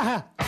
And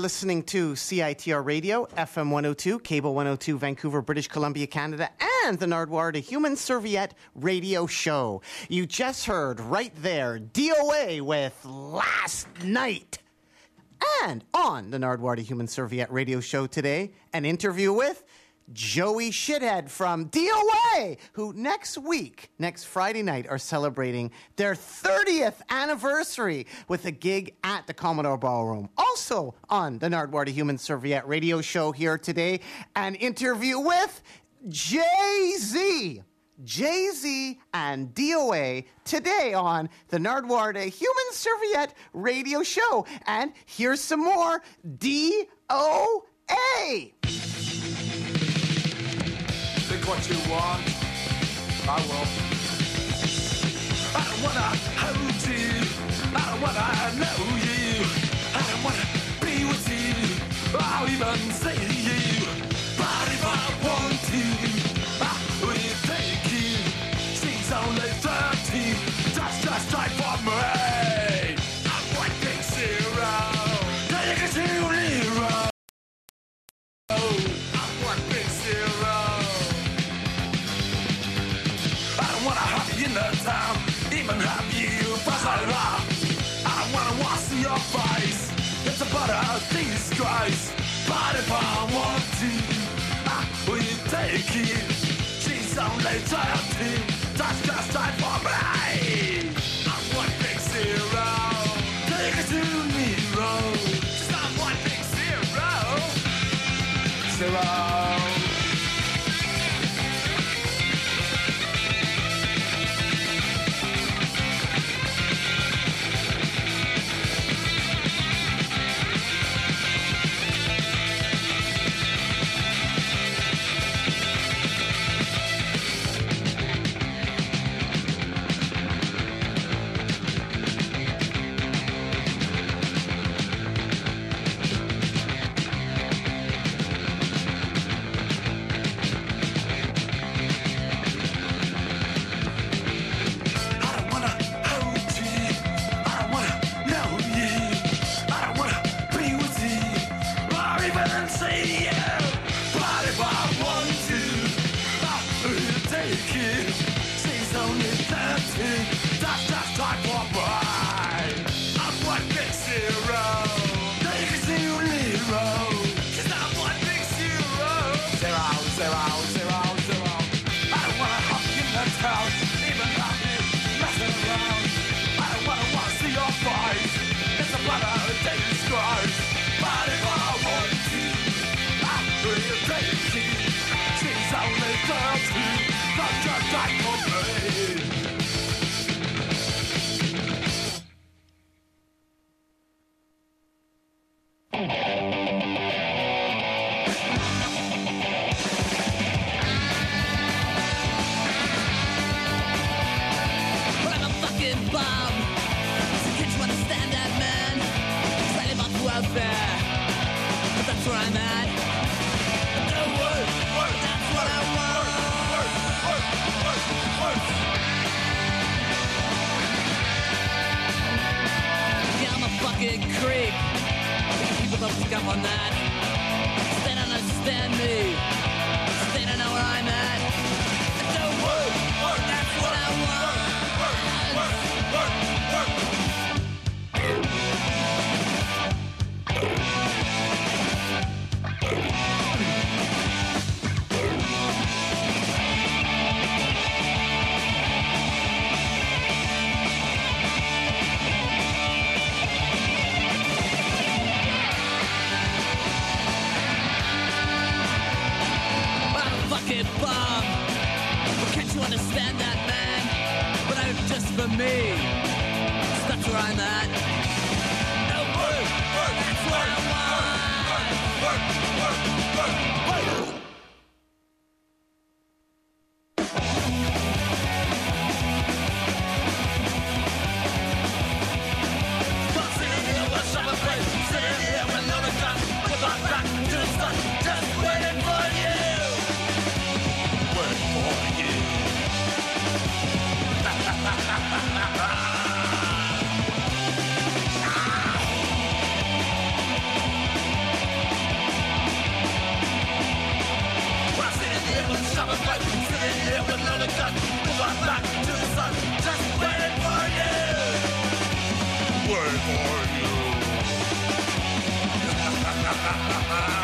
listening to CITR Radio, FM 102, Cable 102, Vancouver, British Columbia, Canada, and the Nardwuar, Human Serviette Radio Show. You just heard right there DOA with Last Night. And on the Nardwuar, Human Serviette Radio Show today, an interview with Joey Shithead from DOA, who next week, next Friday night, are celebrating their 30th anniversary with a gig at the Commodore Ballroom. Also on the Nardwuar Human Serviette radio show here today, an interview with Jay Z. Jay Z and DOA today on the Nardwuar Human Serviette radio show. And here's some more DOA. What you want, I will. I don't wanna hold you, I don't wanna know you, I don't wanna be with you, I'll even see you. back was coming right Sitting back to the sun Just waiting for you for you.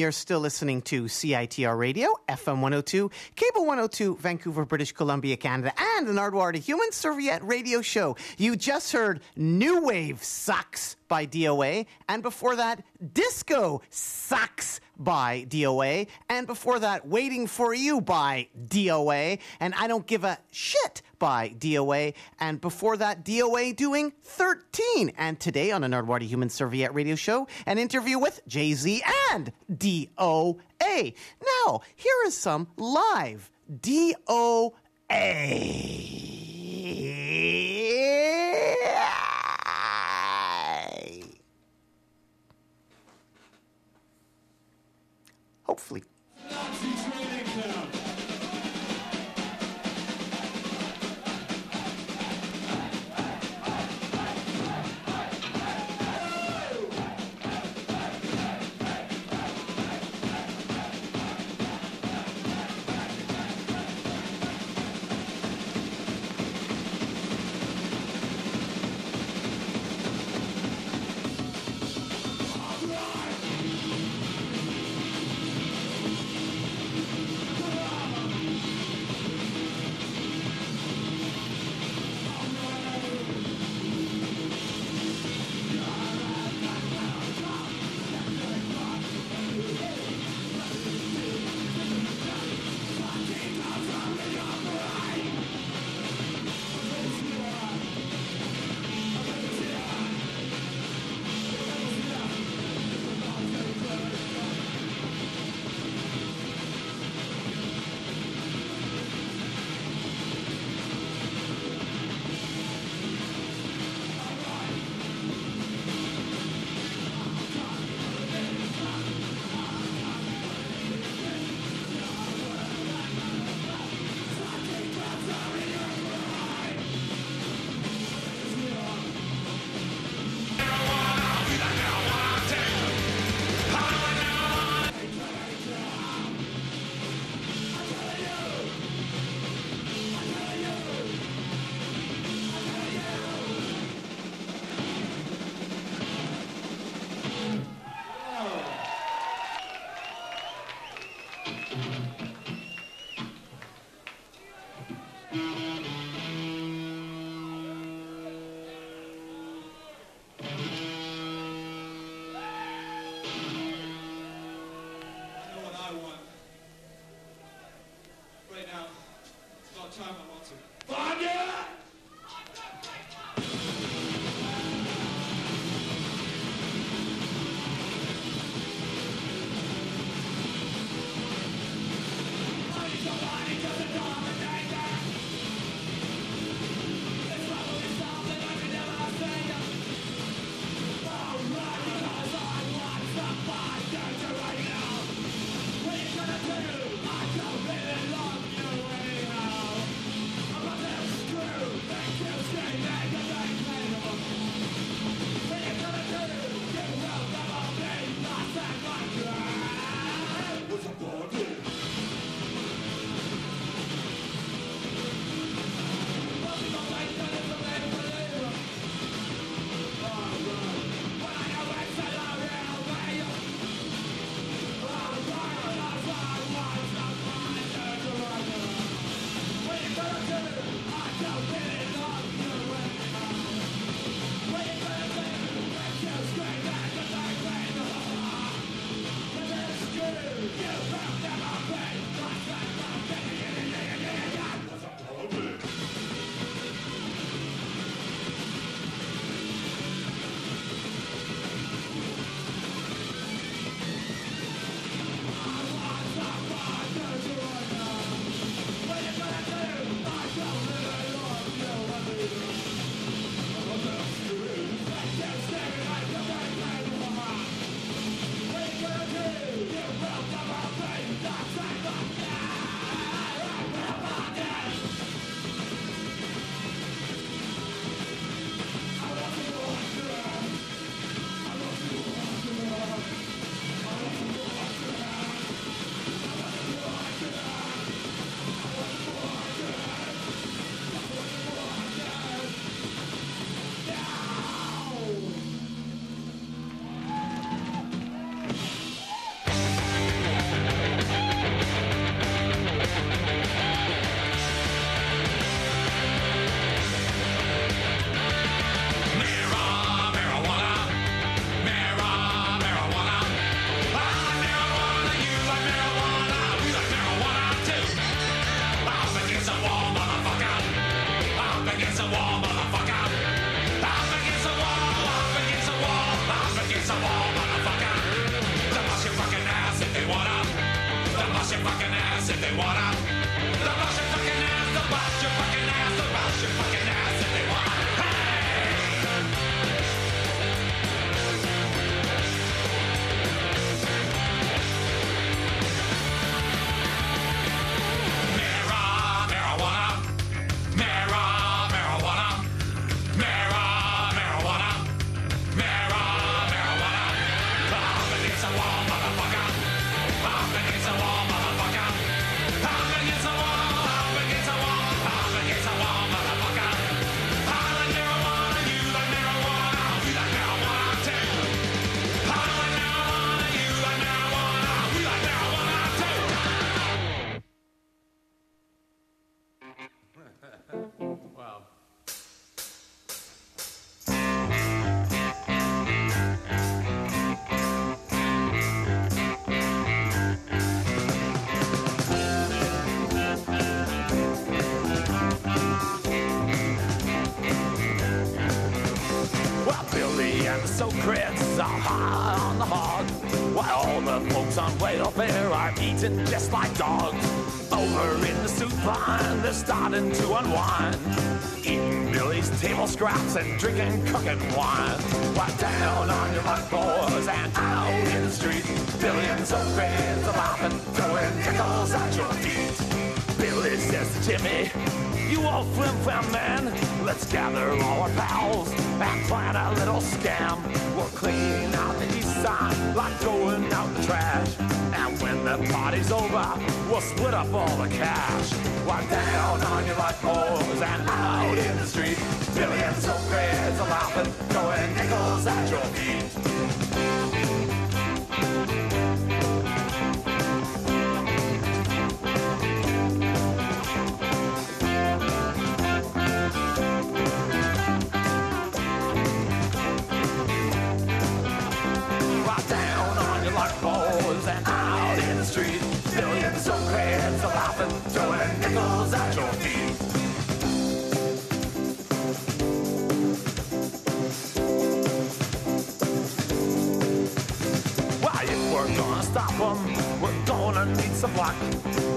You're still listening to CITR Radio, FM 102, Cable 102, Vancouver, British Columbia, Canada, and the Nardwuar, the Human Serviette Radio Show. You just heard New Wave Sucks by DOA, and before that, Disco Sucks by DOA, and before that, Waiting for You by DOA, and I Don't Give a Shit by DOA, and before that, DOA doing 13. And today on a Nardwuar Human Serviette radio show, an interview with Jay Z and DOA. Now, here is some live DOA. Hopefully.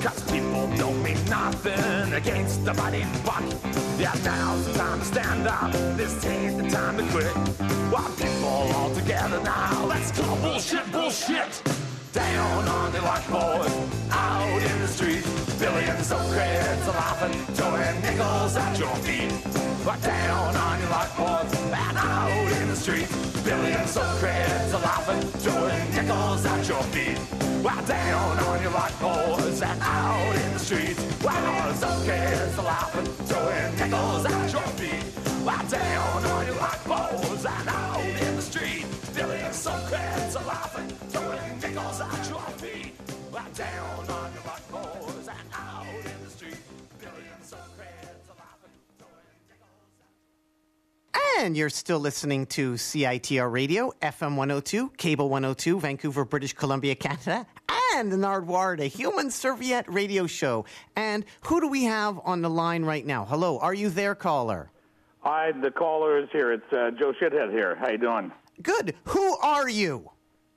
Cause people don't mean nothing against the mighty buck. Yeah, now's the time to stand up. This ain't the time to quit. While people all together now, let's call bullshit, bullshit. Down on the boys, out in the street. Billions of creds are laughing, throwing nickels at your feet. But down on your luck, boys, and out in the street. Billions of creds are laughing, throwing nickels at your feet. Well, down on your luck, boys, and out in the street. Well, some kids are laughing, throwing nickels at your feet. Well, down on your luck, boys, and out in the street. Billions of creds are laughing, throwing nickels at your feet. Well, down on your luck, boys, and out in the street. Billions of creds And you're still listening to CITR Radio, FM 102, Cable 102, Vancouver, British Columbia, Canada, and the Nardwuar, the human serviette radio show. And who do we have on the line right now? Hello, are you there, caller? Hi, the caller is here. It's uh, Joe Shithead here. How you doing? Good. Who are you?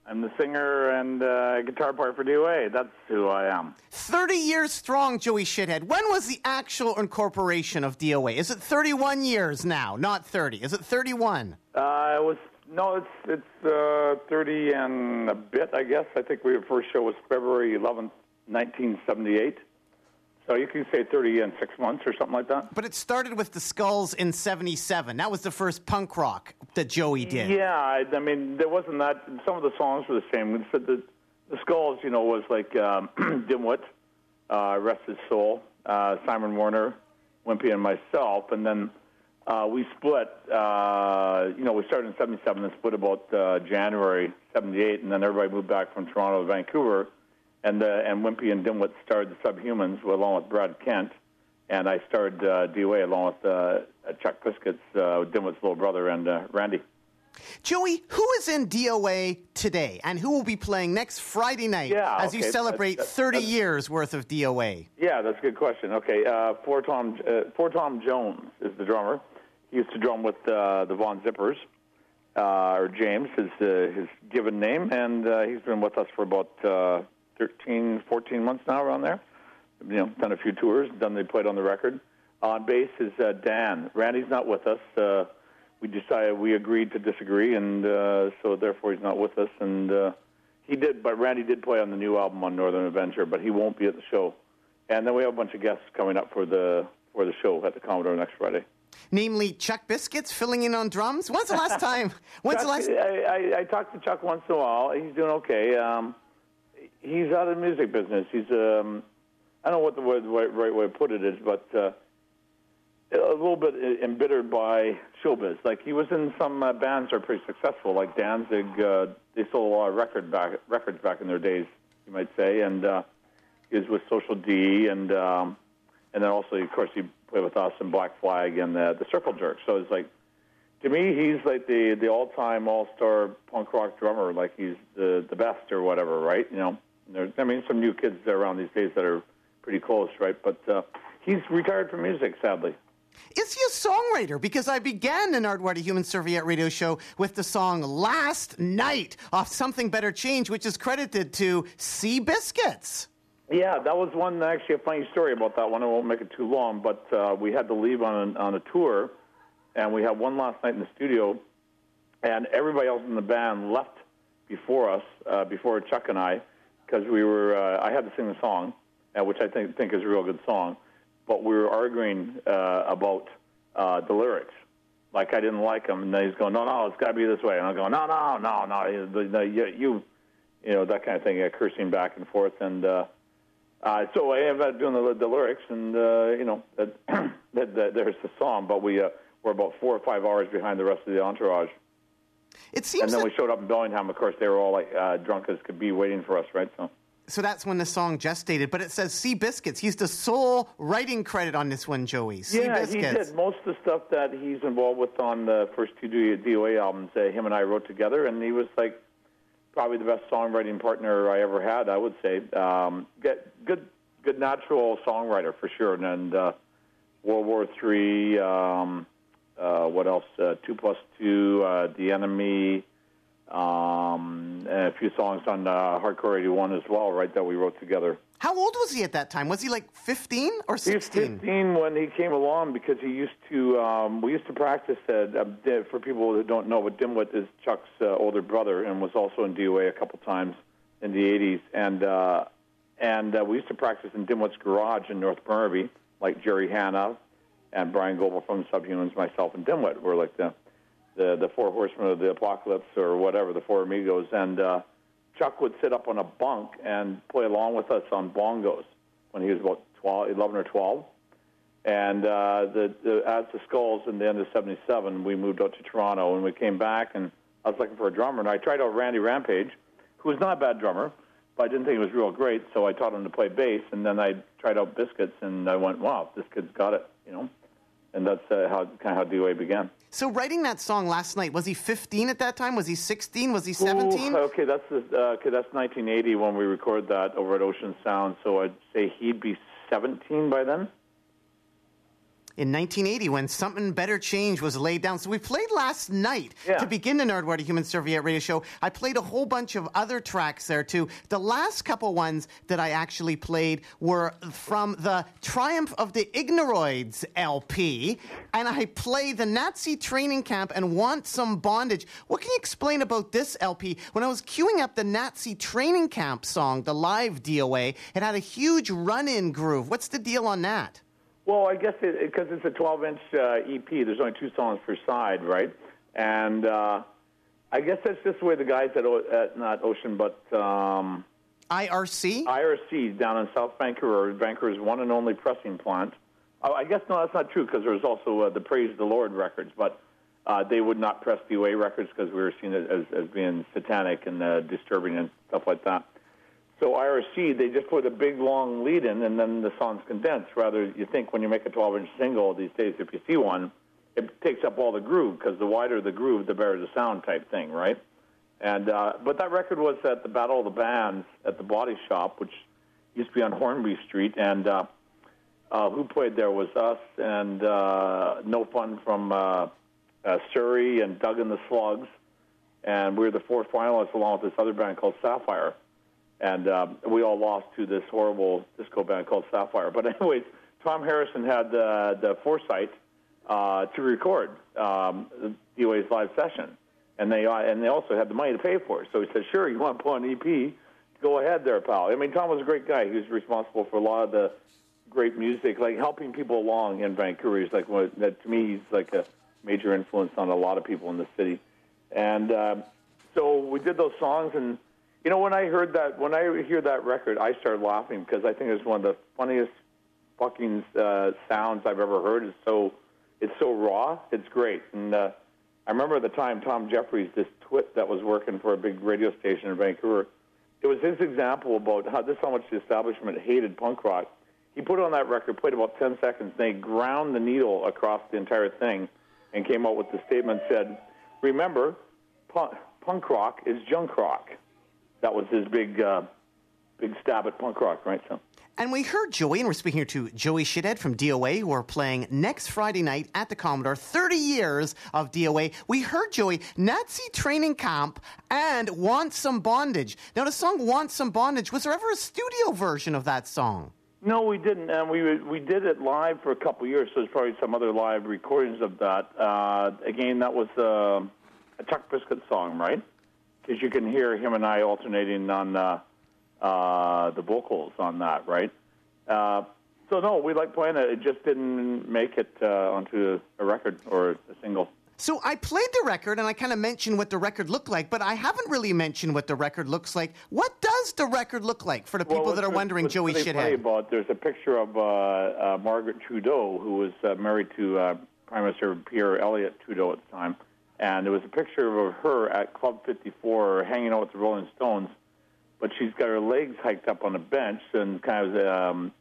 I'm the singer and uh, guitar part for DOA. That's who I am. 30 years strong, Joey Shithead. When was the actual incorporation of DOA? Is it 31 years now, not 30? Is it 31? Uh, it was no, it's it's uh, 30 and a bit, I guess. I think we our first show was February 11th, 1978. So you can say 30 and six months or something like that. But it started with the Skulls in 77. That was the first punk rock that Joey did. Yeah, I, I mean, there wasn't that. Some of the songs were the same. We said the the Skulls, you know, was like um, Dimwit, uh, Rest His Soul, uh, Simon Warner, Wimpy, and myself, and then uh, we split. Uh, you know, we started in '77 and split about uh, January '78, and then everybody moved back from Toronto to Vancouver, and uh, and Wimpy and Dimwit starred the Subhumans along with Brad Kent, and I starred uh, DOA along with uh, Chuck Biscuits, uh, Dimwit's little brother, and uh, Randy. Joey, who is in DOA today and who will be playing next Friday night Yeah, as you celebrate that's- 30 that's- years worth of DOA? Yeah, that's a good question. Okay, uh, for Tom, uh, for Tom Jones is the drummer. He used to drum with uh, the Von Zippers, uh, or James is uh, his given name, and uh, he's been with us for about uh, 13, 14 months now, around there. You know, done a few tours, done they played on the record. On bass is uh, Dan. Randy's not with us. Uh, we decided we agreed to disagree, and uh, so therefore he's not with us. And uh, he did, but Randy did play on the new album on Northern Adventure, but he won't be at the show. And then we have a bunch of guests coming up for the for the show at the Commodore next Friday. Namely, Chuck Biscuits filling in on drums. When's the last time? When's the Chuck, last? I, I, I talk to Chuck once in a while. He's doing okay. Um, he's out of the music business. He's um, I don't know what the, the right, right way to put it is, but uh, a little bit embittered by showbiz. Like he was in some uh, bands that are pretty successful, like Danzig. Uh, they sold a lot of record back, records back in their days, you might say, and uh, he was with Social D, and um, and then also, of course, he played with us in Black Flag and the, the Circle Jerks. So it's like to me, he's like the the all time all star punk rock drummer. Like he's the the best or whatever, right? You know, there's I mean some new kids around these days that are pretty close, right? But uh, he's retired from music, sadly. Is he a songwriter? Because I began the Nardwuar Human Serviette radio show with the song Last Night off Something Better Change, which is credited to C. Biscuits. Yeah, that was one actually a funny story about that one. I won't make it too long, but uh, we had to leave on a, on a tour, and we had one last night in the studio, and everybody else in the band left before us, uh, before Chuck and I, because we were. Uh, I had to sing the song, uh, which I think think is a real good song, but we were arguing uh, about uh, the lyrics. Like I didn't like them, and then he's going, "No, no, it's got to be this way," and I'm going, "No, no, no, no, you, you, you, you know, that kind of thing, uh, cursing back and forth, and." Uh, uh, so I ended up doing the, the lyrics, and uh, you know, that, that, that there's the song. But we uh, were about four or five hours behind the rest of the entourage. It And then that, we showed up in Bellingham. Of course, they were all like uh, drunk as could be, waiting for us, right? So so that's when the song gestated, but it says C. Biscuits. He's the sole writing credit on this one, Joey. Sea yeah, he Biscuits. did most of the stuff that he's involved with on the first two DOA albums. Uh, him and I wrote together, and he was like probably the best songwriting partner I ever had. I would say, um, get good, good natural songwriter for sure. And, and uh, World War Three. Um, uh, what else? Uh, two plus two. Uh, the Enemy. Um, and a few songs on uh, Hardcore 81 as well, right? That we wrote together. How old was he at that time? Was he like 15 or He was 16? 15 when he came along because he used to. Um, we used to practice at. Uh, for people who don't know, but Dimwit is Chuck's uh, older brother and was also in DOA a couple times in the 80s. And uh, and uh, we used to practice in Dimwit's garage in North Burnaby, like Gerry Hannah and Brian Goble from Subhumans, myself and Dimwit were like the the the four horsemen of the apocalypse or whatever, the four amigos. And uh, Chuck would sit up on a bunk and play along with us on bongos when he was about 12, 11 or 12. And uh, the, the, as the Skulls in the end of 77, we moved out to Toronto and we came back and I was looking for a drummer. And I tried out Randy Rampage, who was not a bad drummer, but I didn't think he was real great. So I taught him to play bass. And then I tried out Biscuits and I went, wow, this kid's got it, you know. And that's uh, how kind of how DOA began. So writing that song last night, was he 15 at that time? Was he 16? Was he 17? Ooh, okay, that's the, uh, okay. That's 1980 when we recorded that over at Ocean Sound. So I'd say he'd be 17 by then. In 1980 when Something Better Change was laid down. So we played last night Yeah. to begin the Nardwuar Human Serviette radio show. I played a whole bunch of other tracks there too. The last couple ones that I actually played were from the Triumph of the Ignoroids LP, and I play the Nazi training camp and Want Some Bondage. What can you explain about this LP? When I was queuing up the Nazi training camp song, the live DOA, it had a huge run-in groove. What's the deal on that? Well, I guess because it's a 12-inch uh, EP, there's only two songs per side, right? And uh, I guess that's just the way the guys at, o- at not Ocean, but um, IRC? IRC down in South Vancouver, Vancouver's one and only pressing plant. Oh, I guess no, that's not true because there's also uh, the Praise the Lord records, but uh, they would not press DOA records because we were seen as, as, as being satanic and uh, disturbing and stuff like that. So IRC, they just put a big long lead in, and then the song's condensed. Rather, you think when you make a 12-inch single these days, if you see one, it takes up all the groove because the wider the groove, the better the sound type thing, right? And uh, but that record was at the Battle of the Bands at the Body Shop, which used to be on Hornby Street, and uh, uh, who played there was us and uh, No Fun from uh, uh, Surrey and Doug and the Slugs, and we were the four finalists along with this other band called Sapphire and um, we all lost to this horrible disco band called Sapphire. But anyways, Tom Harrison had the, the foresight uh, to record um, DOA's live session, and they uh, and they also had the money to pay for it. So he said, "Sure, you want to put on EP? Go ahead, there, pal." I mean, Tom was a great guy. He was responsible for a lot of the great music, like helping people along in Vancouver. He's like, what, that, to me, he's like a major influence on a lot of people in the city. And uh, so we did those songs, and you know, when I heard that, when I hear that record, I started laughing because I think it's one of the funniest fucking uh, sounds I've ever heard. It's so, it's so raw. It's great. And uh, I remember at the time, Tom Jeffries, this twit that was working for a big radio station in Vancouver. It was his example about how this how much the establishment hated punk rock. He put on that record, played about ten seconds, and they ground the needle across the entire thing, and came out with the statement said, "Remember, punk, punk rock is junk rock." That was his big uh, big stab at punk rock, right? So. And we heard Joey, and we're speaking here to Joey Shithead from DOA, who are playing next Friday night at the Commodore. 30 years of DOA. We heard Joey, Nazi training camp, and Want Some Bondage. Now, the song Want Some Bondage, was there ever a studio version of that song? No, we didn't, and we we did it live for a couple of years. So there's probably some other live recordings of that. Uh, again, that was uh, a Chuck Biscuit song, right? Because you can hear him and I alternating on uh, uh, the vocals on that, right? Uh, so no, we like playing it. It just didn't make it uh, onto a record or a single. So I played the record and I kind of mentioned what the record looked like, but I haven't really mentioned what the record looks like. What does the record look like for the people Well, that are wondering, Joey Shithead? about there's a picture of uh, uh, Margaret Trudeau, who was married to uh, Prime Minister Pierre Elliott Trudeau at the time, and there was a picture of her at Club 54 hanging out with the Rolling Stones, but she's got her legs hiked up on a bench and kind of um,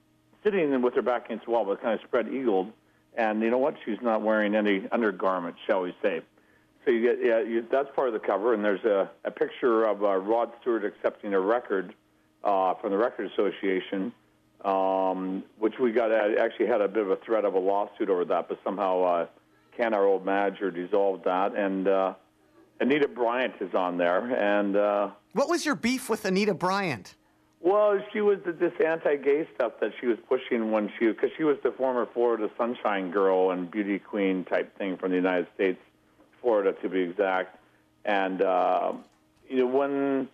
sitting with her back against the wall, but kind of spread eagled. And you know what? She's not wearing any undergarments, shall we say. So you get yeah, you, that's part of the cover, and there's a, a picture of uh, Rod Stewart accepting a record uh, from the Record Association, um, which we got uh, actually had a bit of a threat of a lawsuit over that, but somehow uh, Ken, our old manager, dissolved that, and uh, Anita Bryant is on there, and uh, What was your beef with Anita Bryant? well, she was this anti-gay stuff that she was pushing when she, because she was the former Florida Sunshine Girl and beauty queen type thing from the United States, Florida to be exact. And uh, you know, when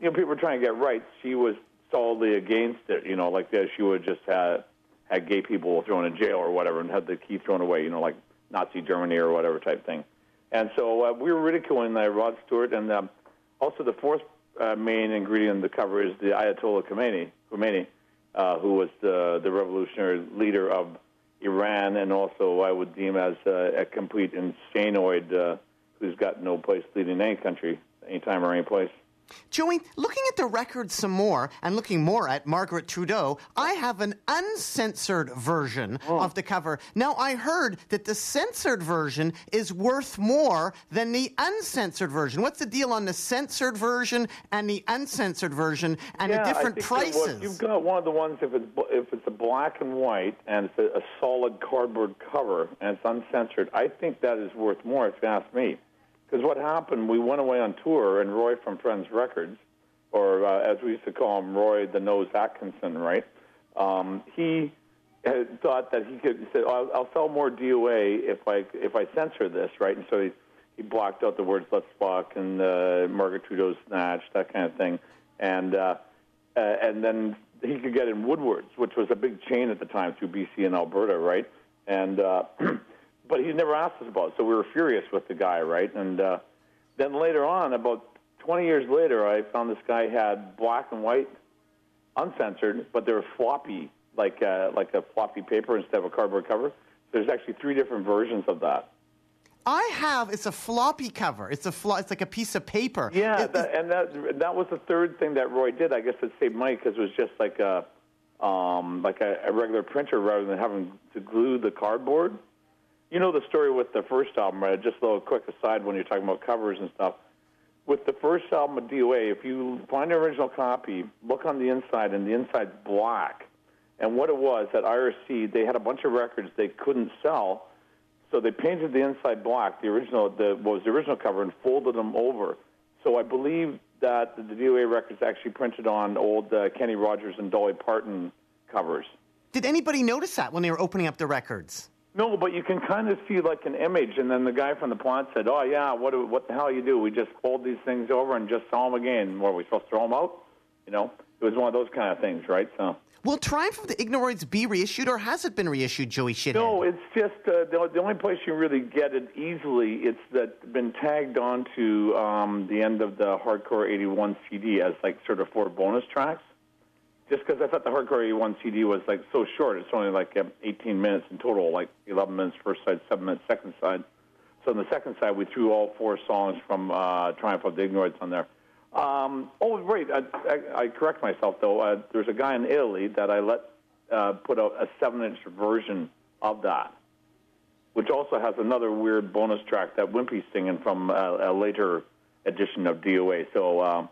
you know people were trying to get rights, she was solidly against it. You know, like that, she would just had had gay people thrown in jail or whatever, and had the key thrown away. You know, like Nazi Germany or whatever type thing. And so uh, we were ridiculing uh, Rod Stewart, and um, also the fourth uh, main ingredient in the cover is the Ayatollah Khomeini, Khomeini uh, who was the, the revolutionary leader of Iran, and also I would deem as uh, a complete insanoid uh, who's got no place leading any country, anytime or any place. Joey, looking at the record some more and looking more at Margaret Trudeau, I have an uncensored version Oh. of the cover. Now, I heard that the censored version is worth more than the uncensored version. What's the deal on the censored version and the uncensored version and yeah, the different I think that what- prices? you've got one of the ones if it's if it's a black and white and it's a, a solid cardboard cover and it's uncensored. I think that is worth more if you ask me. Because what happened, we went away on tour, and Roy from Friends Records, or uh, as we used to call him, Roy the Nose Atkinson, right? Um, he had thought that he could. He said, "I'll, I'll sell more DOA if I if I censor this, right?" And so he he blocked out the words "Let's fuck" and uh, Margaret Trudeau's snatch, that kind of thing, and uh, and then he could get in Woodwards, which was a big chain at the time through BC and Alberta, right? And uh, but he never asked us about it, so we were furious with the guy, right? And uh, then later on, about 20 years later, I found this guy had black and white, uncensored, but they were floppy, like uh, like a floppy paper instead of a cardboard cover. There's actually three different versions of that. I have, it's a floppy cover. It's a flo- it's like a piece of paper. Yeah, It- that, and that that was the third thing that Roy did. I guess it saved money because it was just like a um, like a, a regular printer rather than having to glue the cardboard. You know the story with the first album, right? Just a little quick aside when you're talking about covers and stuff. With the first album of DOA, if you find the original copy, look on the inside, and the inside's black. And what it was at IRC, they had a bunch of records they couldn't sell, so they painted the inside black, the original, the what was the original cover, and folded them over. So I believe that the DOA records actually printed on old uh, Kenny Rogers and Dolly Parton covers. Did anybody notice that when they were opening up the records? No, but you can kind of see like an image, and then the guy from the plant said, "Oh yeah, what do, what the hell you do? We just fold these things over and just sell them again. Are we supposed to throw them out? You know, it was one of those kind of things, right? So Will Triumph of the Ignoroids be reissued, or has it been reissued, Joey Shithead? no, it's just uh, the, the only place you really get it easily. It's that been tagged onto um, the end of the Hardcore '81 CD as like sort of four bonus tracks. Just because I thought the Hardcore '81 CD was like so short, it's only like um, 18 minutes in total, like 11 minutes first side, seven minutes second side. So on the second side, we threw all four songs from uh, Triumph of the Ignoroids on there. Um, oh, right. I, I, I correct myself though. Uh, there's a guy in Italy that I let uh, put out a seven-inch version of that, which also has another weird bonus track that Wimpy's singing from uh, a later edition of DOA. So, um,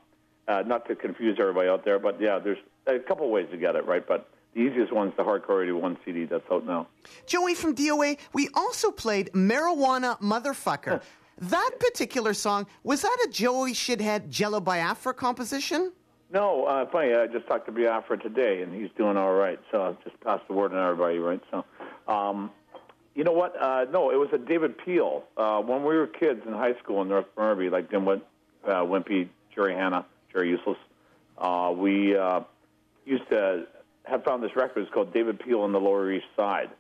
uh, not to confuse everybody out there, but yeah, there's a couple ways to get it, right? But the easiest one's the Hardcore 81 CD that's out now. Joey from DOA, we also played Marijuana Motherfucker. that particular song, was that a Joey Shithead Jello Biafra composition? No, uh, funny. I just talked to Biafra today, and he's doing all right. So I'll just pass the word on everybody, right? So, um, you know what? Uh, no, it was a David Peel. Uh, when we were kids in high school in North Burnaby, like Dimwit, uh, Wimpy, Gerry Hannah, Gerry Useless, uh, we uh, used to have found this record. It's called David Peel on the Lower East Side,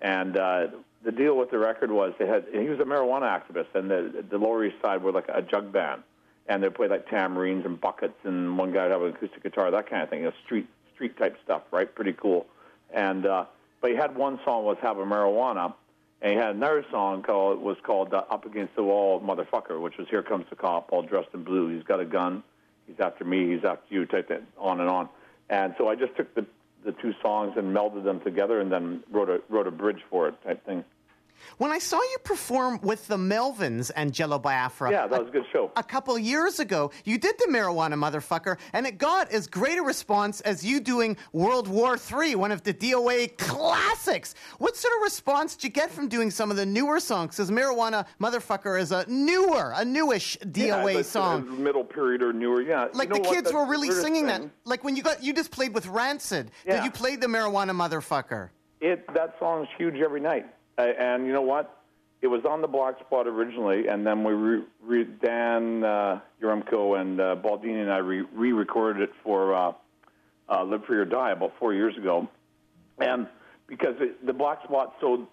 and uh, the deal with the record was they had he was a marijuana activist, and the the Lower East Side were like a jug band, and they played like tambourines and buckets, and one guy would have an acoustic guitar, that kind of thing, you know, street street type stuff, right? Pretty cool. And uh, but he had one song was "Have a Marijuana," and he had another song called was called uh, "Up Against the Wall, Motherfucker," which was "Here Comes the Cop, all dressed in blue. He's got a gun, he's after me, he's after you," type that on and on. And so I just took the the two songs and melded them together, and then wrote a wrote a bridge for it, type thing. When I saw you perform with the Melvins and Jello Biafra Yeah, that was a good show. a couple years ago, you did the marijuana motherfucker, and it got as great a response as you doing World War III, one of the DOA classics. What sort of response did you get from doing some of the newer songs? Because marijuana motherfucker is a newer, a newish Yeah, DOA but, uh, song. middle period or newer. Yeah, Like You know the kids were really singing thing. that. Like when you got, you just played with Rancid. Did Yeah. you play the marijuana motherfucker? It that song's huge every night, and you know what? It was on the Black Spot originally, and then we re, re, Dan uh, Yaremko and uh, Baldini and I re, re-recorded it for uh, uh, "Live Free or Die" about four years ago, and because it, the Black Spot sold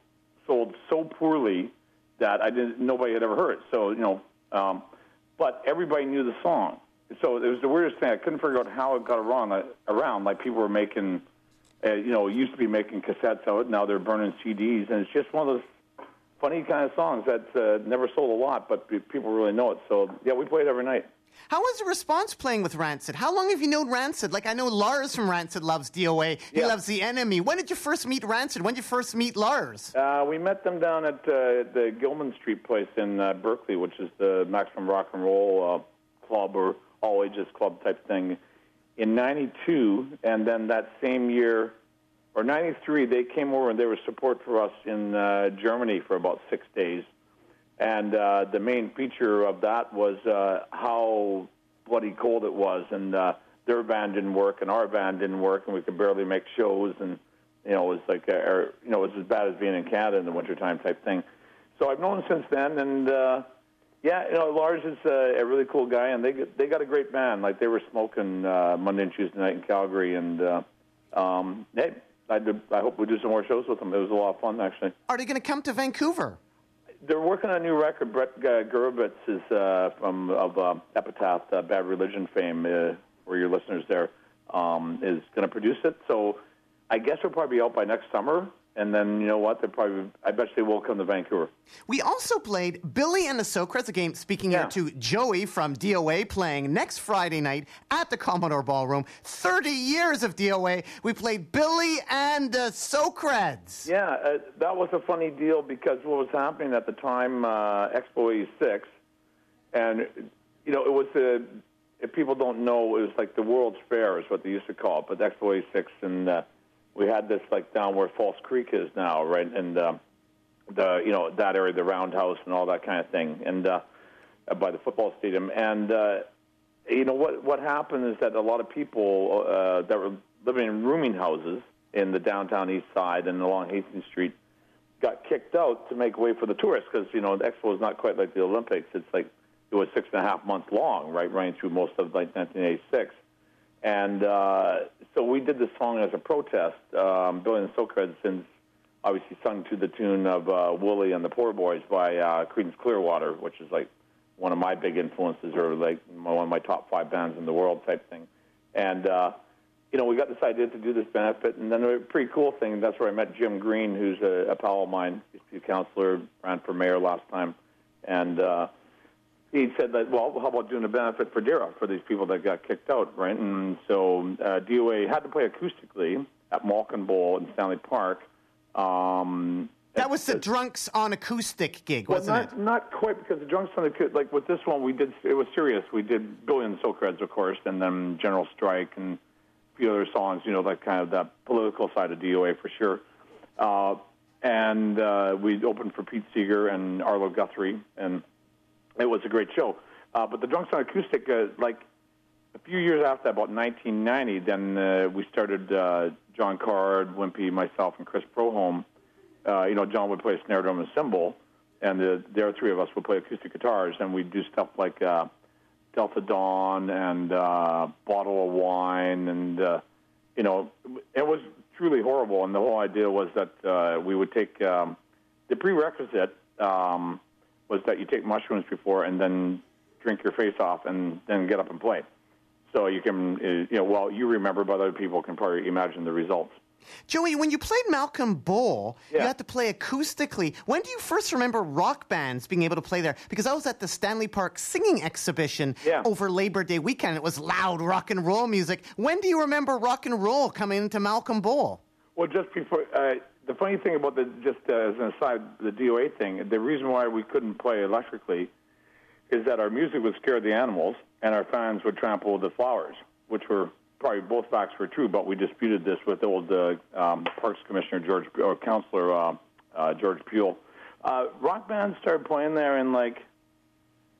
sold so poorly that I didn't nobody had ever heard it. So you know, um, but everybody knew the song. So it was the weirdest thing. I couldn't figure out how it got around. uh, Around like people were making uh, you know, used to be making cassettes out. Now they're burning CDs, and it's just one of those funny kind of songs that uh, never sold a lot, but people really know it. So yeah, we play it every night. How was the response playing with Rancid? How long have you known Rancid? Like I know Lars from Rancid loves DOA. He Yeah. loves the enemy. When did you first meet Rancid? When did you first meet Lars? Uh, we met them down at uh, the Gilman Street place in uh, Berkeley, which is the Maximum Rock and Roll uh, Club or all ages club type thing, in '92, and then that same year. Or '93, they came over and there was support for us in uh, Germany for about six days, and uh, the main feature of that was uh, how bloody cold it was, and uh, their band didn't work, and our band didn't work, and we could barely make shows, and you know, it was like, uh, or, you know, it was as bad as being in Canada in the wintertime type thing. So I've known since then, and uh, yeah, you know, Lars is uh, a really cool guy, and they got- they got a great band. Like they were smoking uh, Monday and Tuesday night in Calgary, and uh, um, hey, I, did, I hope we do some more shows with them. It was a lot of fun, actually. Are they going to come to Vancouver? They're working on a new record. Brett uh, Gurewitz is uh, from of uh, Epitaph, uh, Bad Religion fame, uh, for your listeners there, um, is going to produce it. So I guess we'll probably be out by next summer. And then you know what? They probably I bet they will come to Vancouver. We also played Billy and the Socreds, game speaking Yeah. to Joey from DOA, playing next Friday night at the Commodore Ballroom. 30 years of DOA. We played Billy and the Socreds. Yeah, uh, that was a funny deal because what was happening at the time, uh, Expo 86, and, you know, it was a, if people don't know, it was like the World's Fair is what they used to call it, but Expo 86, and uh, we had this like down where False Creek is now, right, and um, the, you know, that area, the Roundhouse and all that kind of thing, and uh, by the football stadium, and, uh, you know what what happened is that a lot of people uh, that were living in rooming houses in the downtown east side and along Hastings Street got kicked out to make way for the tourists because you know the expo is not quite like the Olympics. It's like it was six and a half months long, right, running through most of like 1986. And uh, so we did this song as a protest. Um, Billy and Socreds, since obviously sung to the tune of uh, Willy and the Poor Boys by uh, Creedence Clearwater, which is like one of my big influences, or like one of my top five bands in the world type thing. And uh, you know, we got this idea to do this benefit, and then a pretty cool thing. That's where I met Jim Green, who's a, a pal of mine, be a counselor, ran for mayor last time, and uh, he said that, well, how about doing a benefit for DERA for these people that got kicked out, right? And so uh, DOA had to play acoustically at Malkin Bowl in Stanley Park. Um, That was the Drunks on Acoustic gig, well, wasn't not, it? Not quite, because the Drunks on acoustic, like with this one, we did, it was serious. We did Billy and the of course, and then General Strike and a few other songs, you know, that kind of that political side of DOA for sure. Uh, and uh, we opened for Pete Seeger and Arlo Guthrie, and it was a great show. Uh, but the Drunks on Acoustic, uh, like a few years after about 1990, then uh, we started uh, John Card, Wimpy, myself, and Chris Prohom. Uh, you know, John would play snare drum and cymbal, and the, the other three of us would play acoustic guitars, and we'd do stuff like uh, Delta Dawn and uh, Bottle of Wine, and uh, you know, it was truly horrible. And the whole idea was that uh, we would take um, the prerequisite um, was that you take mushrooms before and then drink your face off and then get up and play. So you can, uh, you know, well, you remember, but other people can probably imagine the results. Joey, when you played Malkin Bowl, you had to play acoustically. When do you first remember rock bands being able to play there? Because I was at the Stanley Park singing exhibition Yeah. over Labor Day weekend. It was loud rock and roll music. When do you remember rock and roll coming into Malkin Bowl? Well, just before, uh, the funny thing about the, just uh, as an aside, the DOA thing, the reason why we couldn't play electrically is that our music would scare the animals and our fans would trample the flowers, which were probably both facts were true, but we disputed this with old uh, um, Parks Commissioner George, or Councilor uh, uh, George Puil. Uh, rock bands started playing there in like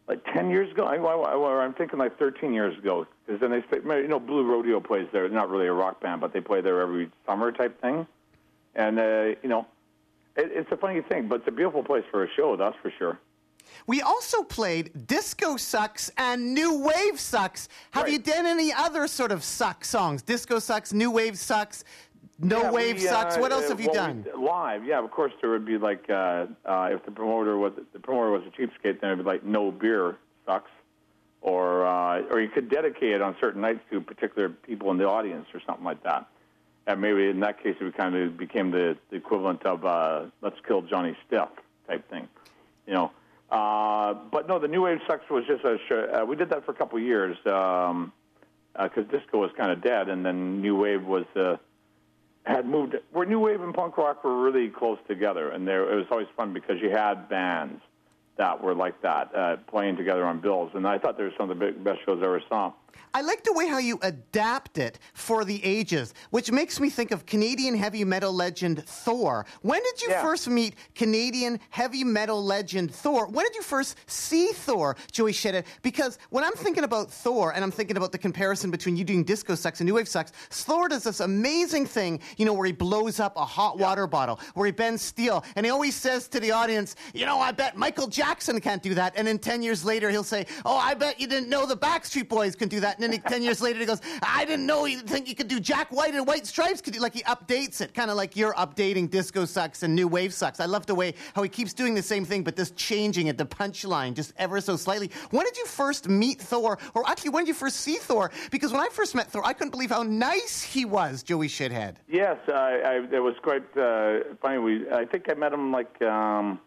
like 10 years ago. I, I, I'm thinking like 13 years ago. Because then they, you know, Blue Rodeo plays there. Not really a rock band, but they play there every summer type thing. And, uh, you know, it, it's a funny thing, but it's a beautiful place for a show, that's for sure. We also played Disco Sucks and New Wave Sucks. Have Right. you done any other sort of suck songs? Disco Sucks, New Wave Sucks, No Yeah, Wave we, uh, Sucks. What else uh, have you well, done? live, yeah, of course there would be like, uh, uh, if the promoter was, the promoter was a cheapskate, then it would be like No Beer Sucks. Or, uh, or you could dedicate it on certain nights to particular people in the audience or something like that. And maybe in that case, it kind of became the, the equivalent of uh, "Let's Kill Johnny Stiff" type thing, you know. Uh, but no, the New Wave Sucks was just a show. Uh, we did that for a couple years because disco was kind of dead, and then New Wave was uh, had moved. Where New Wave and punk rock were really close together, and there it was always fun because you had bands that were like that uh, playing together on bills, and I thought they were some of the big, best shows I ever saw. I like the way how you adapt it for the ages, which makes me think of Canadian heavy metal legend Thor. When did you Yeah. first meet Canadian heavy metal legend Thor? When did you first see Thor, Joey Shithead? Because when I'm thinking about Thor and I'm thinking about the comparison between you doing disco sucks and new wave sucks, Thor does this amazing thing, you know, where he blows up a hot water bottle, where he bends steel, and he always says to the audience, you know, I bet Michael Jackson can't do that. And then 10 years later, he'll say, oh, I bet you didn't know the Backstreet Boys can do that. And then he, 10 years later, he goes, I didn't know you think you could do Jack White and White Stripes could do, like he updates it, kind of like you're updating Disco Sucks and New Wave Sucks. I love the way how he keeps doing the same thing, but just changing it, the punchline, just ever so slightly. When did you first meet Thor? Or actually, when did you first see Thor? Because when I first met Thor, I couldn't believe how nice he was, Joey Shithead. Yes, I, I, it was quite uh, funny. We, I think I met him like um,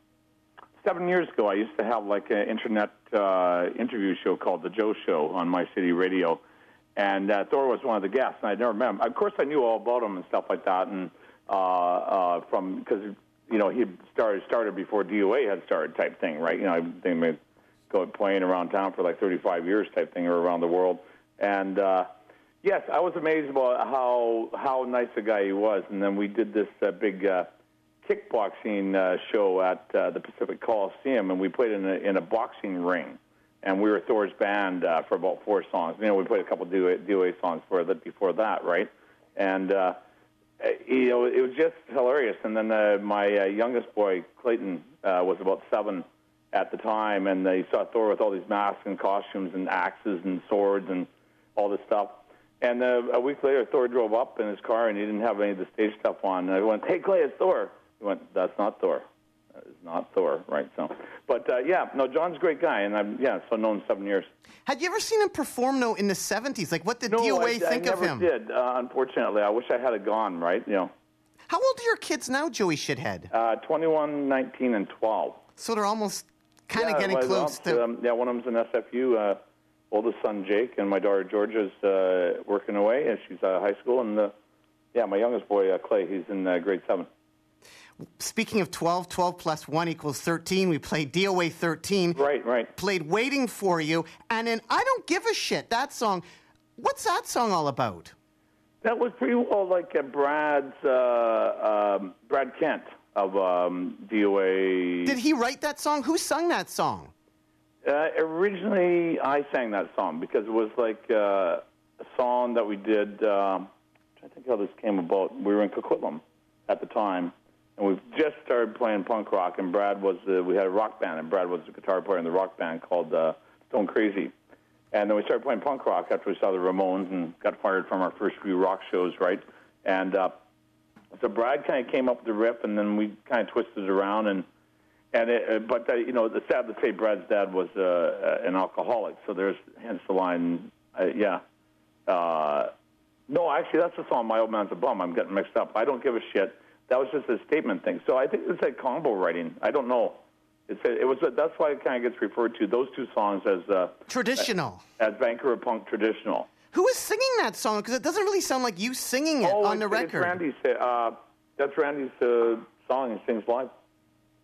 seven years ago. I used to have like an internet uh, interview show called The Joe Show on My City Radio, and uh, Thor was one of the guests. And I never met him. Of course, I knew all about him and stuff like that, and uh, uh, from because you know he started started before DOA had started type thing, right? You know, I think they go playing around town for like 35 years type thing or around the world, and. uh Yes, I was amazed about how how nice a guy he was, and then we did this uh, big uh, kickboxing uh, show at uh, the Pacific Coliseum, and we played in a, in a boxing ring, and we were Thor's band uh, for about four songs. You know, we played a couple DOA, DOA songs for that before that, right? And uh, uh, you know, it was just hilarious. And then uh, my uh, youngest boy Clayton uh, was about seven at the time, and they saw Thor with all these masks and costumes and axes and swords and all this stuff. And uh, a week later, Thor drove up in his car, and he didn't have any of the stage stuff on. And I went, "Hey, Clay, it's Thor." He went, "That's not Thor. That is not Thor." Right? So, but uh, yeah, no, John's a great guy, and I'm yeah, so known him seven years. Had you ever seen him perform, though, in the 70s? Like, what did No, DOA I, think I of never him? did. Uh, unfortunately, I wish I had it gone. Right? You know, How old are your kids now, Joey Shithead? uh, 21, 19, and 12. So they're almost kind of yeah, getting well, close to. Um, yeah, one of them's in SFU. Uh, oldest son Jake, and my daughter Georgia's uh, working away, and she's out of high school. And uh, yeah, my youngest boy uh, Clay, he's in uh, grade seven. Speaking of 12, 12 plus 1 equals 13. We played DOA 13. Right, right. Played Waiting for You. And then I Don't Give a Shit, that song, what's that song all about? That was pretty well like uh, Brad's uh, um, Brad Kent of um, DOA. Did he write that song? Who sung that song? Uh, originally, I sang that song because it was like uh, a song that we did. Um, I think how this came about. We were in Coquitlam at the time, and we just started playing punk rock. And Brad was uh, we had a rock band, and Brad was the guitar player in the rock band called uh, Stone Crazy. And then we started playing punk rock after we saw the Ramones and got fired from our first few rock shows, right? And uh, so Brad kind of came up with the riff, and then we kind of twisted it around and and it, uh, but uh, you know, the sad to say, Brad's dad was uh, uh, an alcoholic, so there's hence the line. Uh, yeah. Uh, no, actually, that's the song. My old man's a bum. I'm getting mixed up. I don't give a shit. That was just a statement thing. So I think it's like combo writing. I don't know. It's a, it was a, that's why it kind of gets referred to those two songs as uh, Traditional. as Vancouver punk traditional. Who is singing that song? Because it doesn't really sound like you singing it on the record. Randy's. Uh, that's Randy's uh, song. He sings live.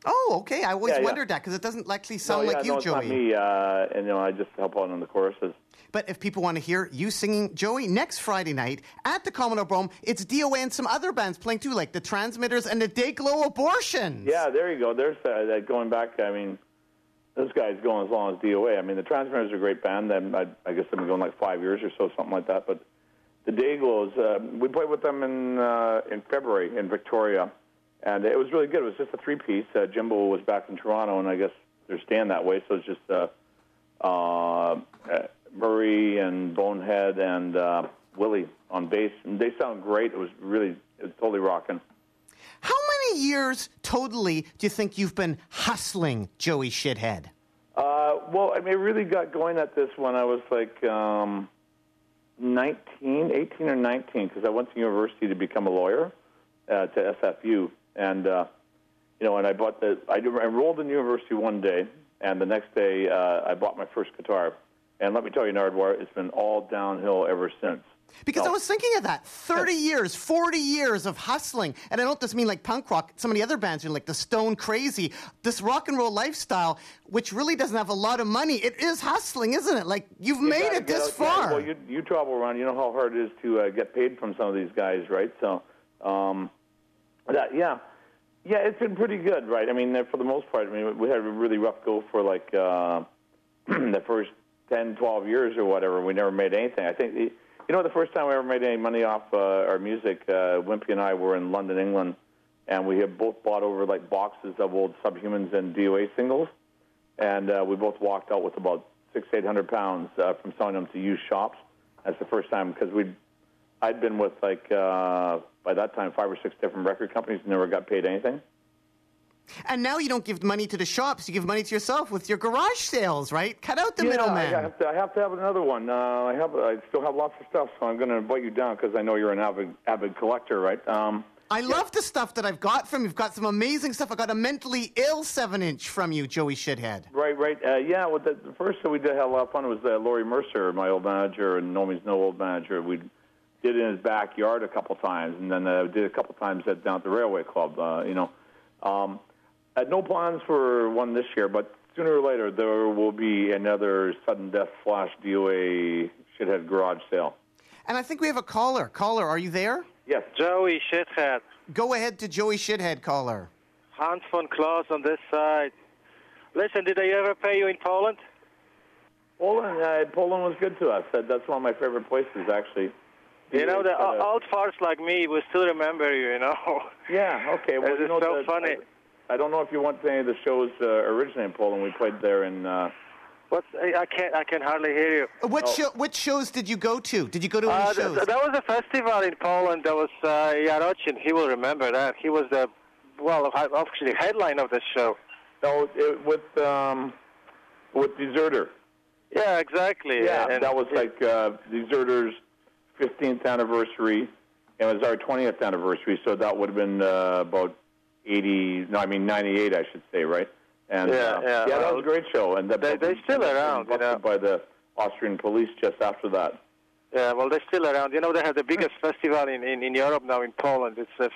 Oh, okay. I always Yeah, yeah. wondered that because it doesn't actually sound no, like yeah, you, no, it's Joey. not me. Uh, and you know, I just help out on the choruses. But if people want to hear you singing Joey next Friday night at the Commodore Ballroom, it's DOA and some other bands playing too, like the Transmitters and the Dayglo Abortions. Yeah, there you go. There's uh, that going back. I mean, this guy's going as long as DOA. I mean, the Transmitters are a great band. Then I, I guess they've been going like five years or so, something like that. But the Dayglos, uh, we played with them in uh, in February in Victoria, and it was really good. It was just a three piece. Uh, Jimbo was back in Toronto, and I guess they're staying that way. So it's just uh, uh, Murray and Bonehead and uh, Willie on bass, and they sound great. It was really, it was totally rocking. How many years totally do you think you've been hustling Joey Shithead? Uh, well, I mean, I really got going at this when I was like um, 19, 18 or 19, because I went to university to become a lawyer uh, to SFU, and uh, you know, and I bought the. I enrolled in university one day, and the next day uh, I bought my first guitar. And let me tell you, Nardwuar, it's been all downhill ever since. Because No. I was thinking of that. 30 years, 40 years of hustling. And I don't just mean like punk rock. Some of the other bands are like the Stone Crazy. This rock and roll lifestyle, which really doesn't have a lot of money. It is hustling, isn't it? Like you've You made it this out- yeah, far. well, you, you travel around. You know how hard it is to uh, get paid from some of these guys, right? So, um, that yeah, yeah, it's been pretty good, right? I mean, for the most part, I mean, we had a really rough go for like uh, the first 10, 12 years or whatever. We never made anything. I think, you know, the first time we ever made any money off uh, our music, uh, Wimpy and I were in London, England, and we had both bought over like boxes of old Subhumans and DOA singles, and uh, we both walked out with about six, eight hundred pounds uh, from selling them to used shops. That's the first time because we, I'd been with like uh, by that time five or six different record companies, and never got paid anything. And now you don't give money to the shops. You give money to yourself with your garage sales, right? Cut out the yeah, middleman. I have, to, I have to have another one. Uh, I have, I still have lots of stuff, so I'm going to invite you down because I know you're an avid, avid collector, right? Um, I love the stuff that I've got from you. You've got some amazing stuff. I got a mentally ill seven inch from you, Joey Shithead. Right, right. Uh, yeah, well, the, the first that we did have a lot of fun was uh, Laurie Mercer, my old manager, and NoMeansNo old manager. We did it in his backyard a couple times, and then uh, did a couple times at down at the Railway Club. Uh, you know, um, had no plans for one this year, but sooner or later there will be another sudden death slash DOA shithead garage sale. And I think we have a caller. Caller, are you there? Yes, Joey shithead. Go ahead to Joey Shithead, caller. Hans von Klaus on this side. Listen, did they ever pay you in Poland? Poland. Uh, Poland was good to us. Uh, that's one of my favorite places, actually. You know, the Uh, old farts like me will still remember you, you know. Yeah. Okay. Well, This you know, so the- funny. I don't know if you went to any of the shows uh, originally in Poland. We played there in. Uh, What's, I I can't, I can hardly hear you. What, Oh. show, what shows did you go to? Did you go to any Uh, shows? th- that was a festival in Poland. That was uh, Jarocin. He will remember that. He was the, well, hi- actually headline of the show. no, it, with um, with Dezerter. Yeah, exactly. Yeah, and that was like uh, Dezerter's 15th anniversary. It was our 20th anniversary, so that would have been uh, about 80. No, I mean 98, I should say, right? And Yeah, uh, yeah, yeah, that was a great show. And that, they- they're still around, you know. by the Austrian police just after that. Yeah, well, they're still around. You know, they have the biggest festival in, in, in Europe now in Poland. It's uh,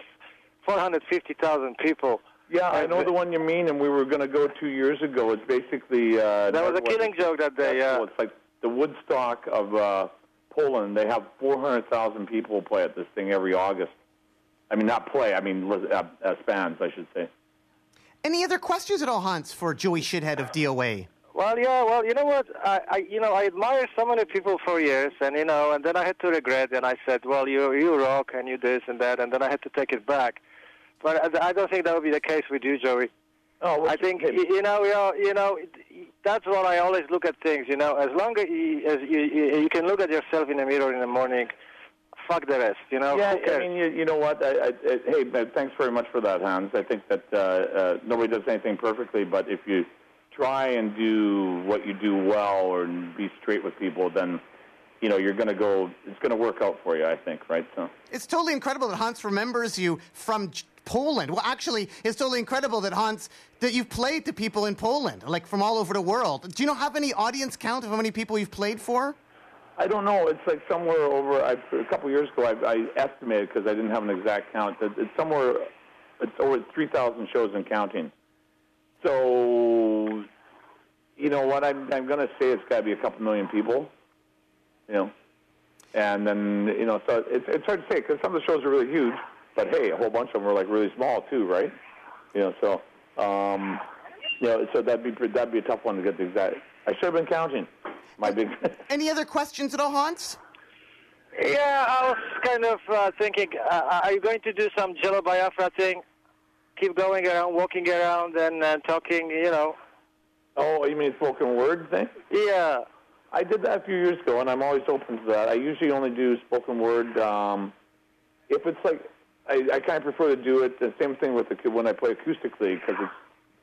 450,000 people. Yeah, I know the- the one you mean, and we were going to go two years ago. It's basically uh, That was a killing joke that day, Yeah, yeah. it's like the Woodstock of uh, Poland. They have 400,000 people play at this thing every August. I mean, not play. I mean, lis- uh, as fans, I should say. Any other questions at all, Hans, for Joey Shithead of DOA? Well, yeah, well, you know what? I, I, you know, I admired so many people for years, and you know, and then I had to regret, and I said, well, you, you rock, and you this and that, and then I had to take it back. But I, I don't think that would be the case with you, Joey. Oh, I think y- you know, you know, you know, that's what I always look at things. You know, as long as you, as you, you, you can look at yourself in the mirror in the morning, fuck the rest. You know, Yeah, who? I mean, you, you know what? I, I, I, hey, thanks very much for that, Hans. I think that uh, uh, nobody does anything perfectly, but if you try and do what you do well or be straight with people, then you know you're going to go. It's going to work out for you. I think, right? So. It's totally incredible that Hans remembers you from J- Poland. Well, actually, it's totally incredible that Hans that you've played to people in Poland, like from all over the world. Do you know have any audience count of how many people you've played for? I don't know. It's like somewhere over I, a couple years ago. I, I estimated because I didn't have an exact count that it's somewhere. It's over three thousand shows and counting. So, you know what? I'm I'm going to say it's got to be a couple million people. You know, and then you know, so it's it's hard to say because some of the shows are really huge, but hey, a whole bunch of them are like really small too, right? You know, so um, you know, so that'd be that'd be a tough one to get the exact. I should have been counting. My big. Any other questions at all, Hans? Yeah, I was kind of uh, thinking, uh, are you going to do some Jello Biafra thing? Keep going around, walking around, and uh, talking, you know? oh, you mean spoken word thing? Yeah. I did that a few years ago, and I'm always open to that. I usually only do spoken word. Um, if it's like, I, I kind of prefer to do it. The same thing with the when I play acoustically because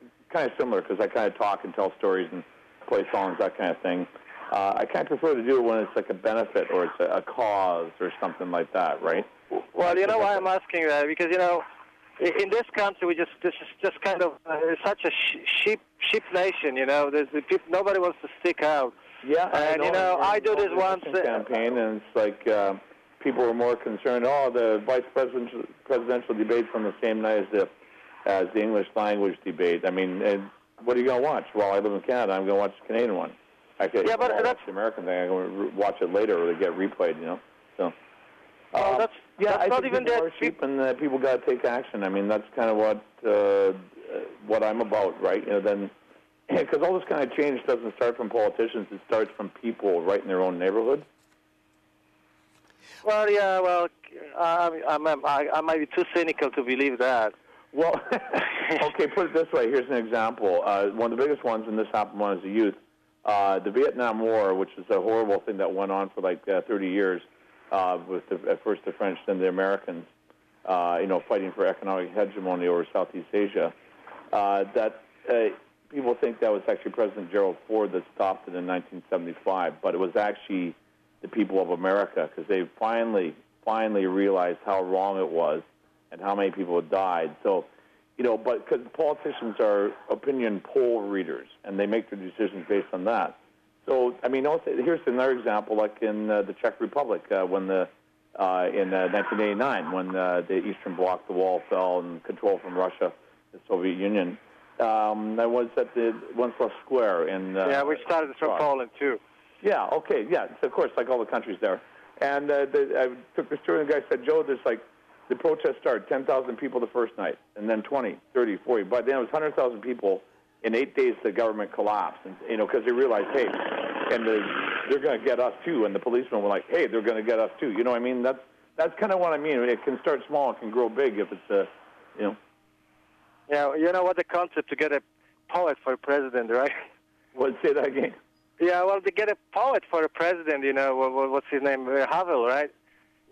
it's kind of similar because I kind of talk and tell stories and play songs, that kind of thing. Uh, I kind of prefer to do it when it's like a benefit or it's a, a cause or something like that, right? Well, you know why I'm asking that? Because, you know, in this country, we just, this is just kind of, uh, such a sheep, sheep nation, you know? There's the peop nobody wants to stick out. Yeah, And, you know, I do this once, uh, campaign, and it's like uh, people were more concerned. Oh, the vice presidential presidential debate's on the same night as the as the English language debate. I mean, and what are you gonna watch? Well, I live in Canada. I'm gonna watch the Canadian one. Actually, Yeah, but watch that's- the American thing. I'm gonna watch it later, or they get replayed. You know, so. Well, um, that's- yeah, that's I not think even that sheep, and uh, people got to take action. I mean, that's kind of what uh, uh, what I'm about, right? You know, then because all this kind of change doesn't start from politicians; it starts from people right in their own neighborhood. Well, yeah, well, I, I, I might be too cynical to believe that. Well, okay, put it this way. Here's an example. Uh, one of the biggest ones, and this happened when I was a youth, uh, the Vietnam War, which is a horrible thing that went on for like uh, 30 years, uh, with the, at first the French, then the Americans, uh, you know, fighting for economic hegemony over Southeast Asia. Uh, that uh, people think that was actually President Gerald Ford that stopped it in 1975, but it was actually the people of America because they finally, finally realized how wrong it was and how many people had died. So, you know, but because politicians are opinion poll readers and they make their decisions based on that. So, I mean, also, here's another example, like in uh, the Czech Republic uh, when the uh, in uh, 1989 when uh, the Eastern Bloc, the wall fell and control from Russia, the Soviet Union. Um, I was at the Wenceslas Square in. Uh, yeah, we started from. Poland, too. Yeah, okay, yeah, so of course, like all the countries there. And uh, the, I took the tour, and the guy said, Joe, there's like, the protest started, 10,000 people the first night, and then 20, 30, 40. By then it was 100,000 people. In eight days, the government collapsed, and, you know, because they realized, hey, and the, they're going to get us too. And the policemen were like, hey, they're going to get us too. You know what I mean? That's, that's kind of what I mean. It can start small, it can grow big if it's, uh, you know. Yeah, you know what the concept to get a poet for president, right? What, say that again? Yeah, well, to get a poet for a president, you know, what, what- what's his name? Havel, right?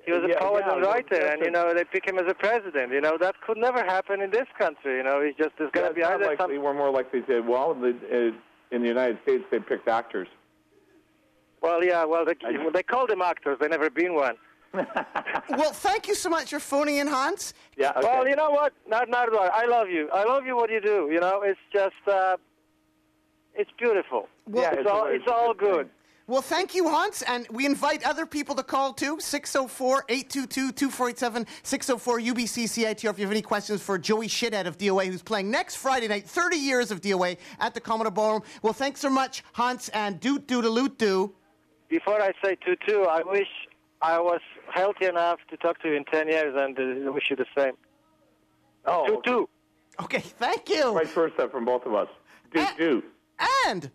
He was a Yeah, poet yeah, and writer, that's and you know they pick him as a president. You know that could never happen in this country. You know, he's just there's Yeah, gonna it's be not either likely. some. We're more likely to, well, the, uh, in the United States, they picked actors. Well, yeah, well they, they call them actors. They never been one. Well, thank you so much for phoning in, Hans. Yeah, okay. Well, you know what? Not Nardwuar, I love you. I love you what you do. You know, it's just uh, it's beautiful. Well, Yeah, it's, it's all it's it's all good thing. Good. Well, thank you, Hans, and we invite other people to call too. 604 822 2487 604 UBC CITR if you have any questions for Joey Shithead of DOA, who's playing next Friday night, 30 years of DOA at the Commodore Ballroom. Well, thanks so much, Hans, and doot doot a loot doo. before I say two two, I wish I was healthy enough to talk to you in ten years, and uh, wish you the same. Oh, Two okay. two. Okay, thank you. Right first step from both of us. Do Eh. do. And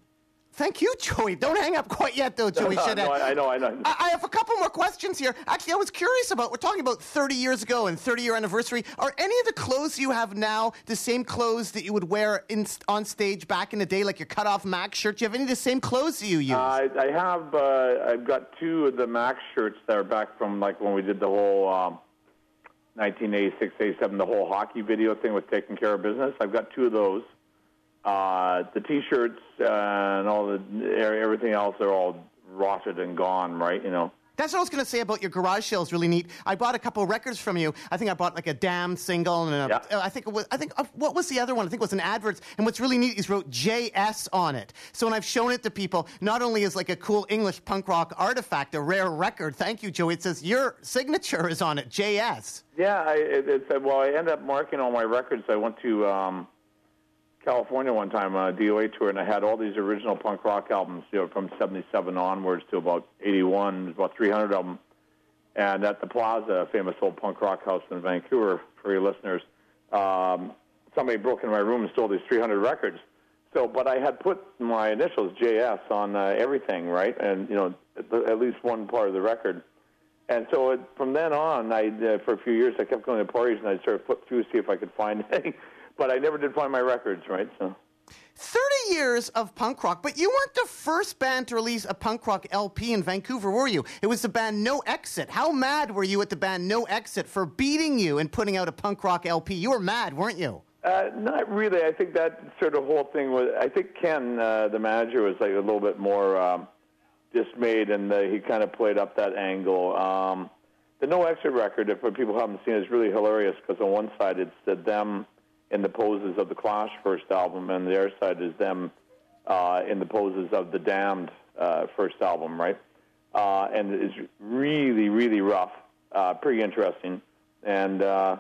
thank you, Joey. Don't hang up quite yet, though, Joey. no, Should I, I know, I know. I I have a couple more questions here. Actually, I was curious about. We're talking about 30 years ago and 30 year anniversary. Are any of the clothes you have now the same clothes that you would wear in, on stage back in the day, like your cut off Mac shirt? Do you have any of the same clothes that you use? I, I have. Uh, I've got two of the Max shirts that are back from like when we did the whole um, 1986, 87, the whole hockey video thing with taking care of business. I've got two of those. Uh, the T-shirts uh, and all the everything else are all rotted and gone. Right? You know. That's what I was going to say about your garage sale. is really neat. I bought a couple of records from you. I think I bought like a Damn single, and a, Yeah. uh, I think it was. I think uh, what was the other one? I think it was an advert. And what's really neat is wrote JS on it. So when I've shown it to people, not only is like a cool English punk rock artifact, a rare record. Thank you, Joey. It says your signature is on it. JS. Yeah, I, it, it's uh, well, I end up marking all my records. I went to um, California one time on a DOA tour, and I had all these original punk rock albums, you know, from '77 onwards to about '81, about 300 of them. And at the Plaza, a famous old punk rock house in Vancouver, for your listeners, um, somebody broke into my room and stole these 300 records. So, but I had put my initials JS on uh, everything, right? And you know, at, least one part of the record. And so it, from then on, I uh, for a few years I kept going to parties and I'd sort of flip through see if I could find anything, but I never did find my records, right? So 30 years of punk rock, but you weren't the first band to release a punk rock LP in Vancouver, were you? It was the band No Exit. How mad were you at the band No Exit for beating you and putting out a punk rock LP? You were mad, weren't you? uh, not really. I think that sort of whole thing was. I think Ken, uh, the manager, was like a little bit more um, dismayed, and uh, he kind of played up that angle. Um, the No Exit record, if for people who haven't seen it, is really hilarious because on one side it's uh, them in the poses of the Clash first album, and the other side is them uh, in the poses of the Damned uh, first album, right? Uh, and it's really, really rough, uh, pretty interesting. And uh,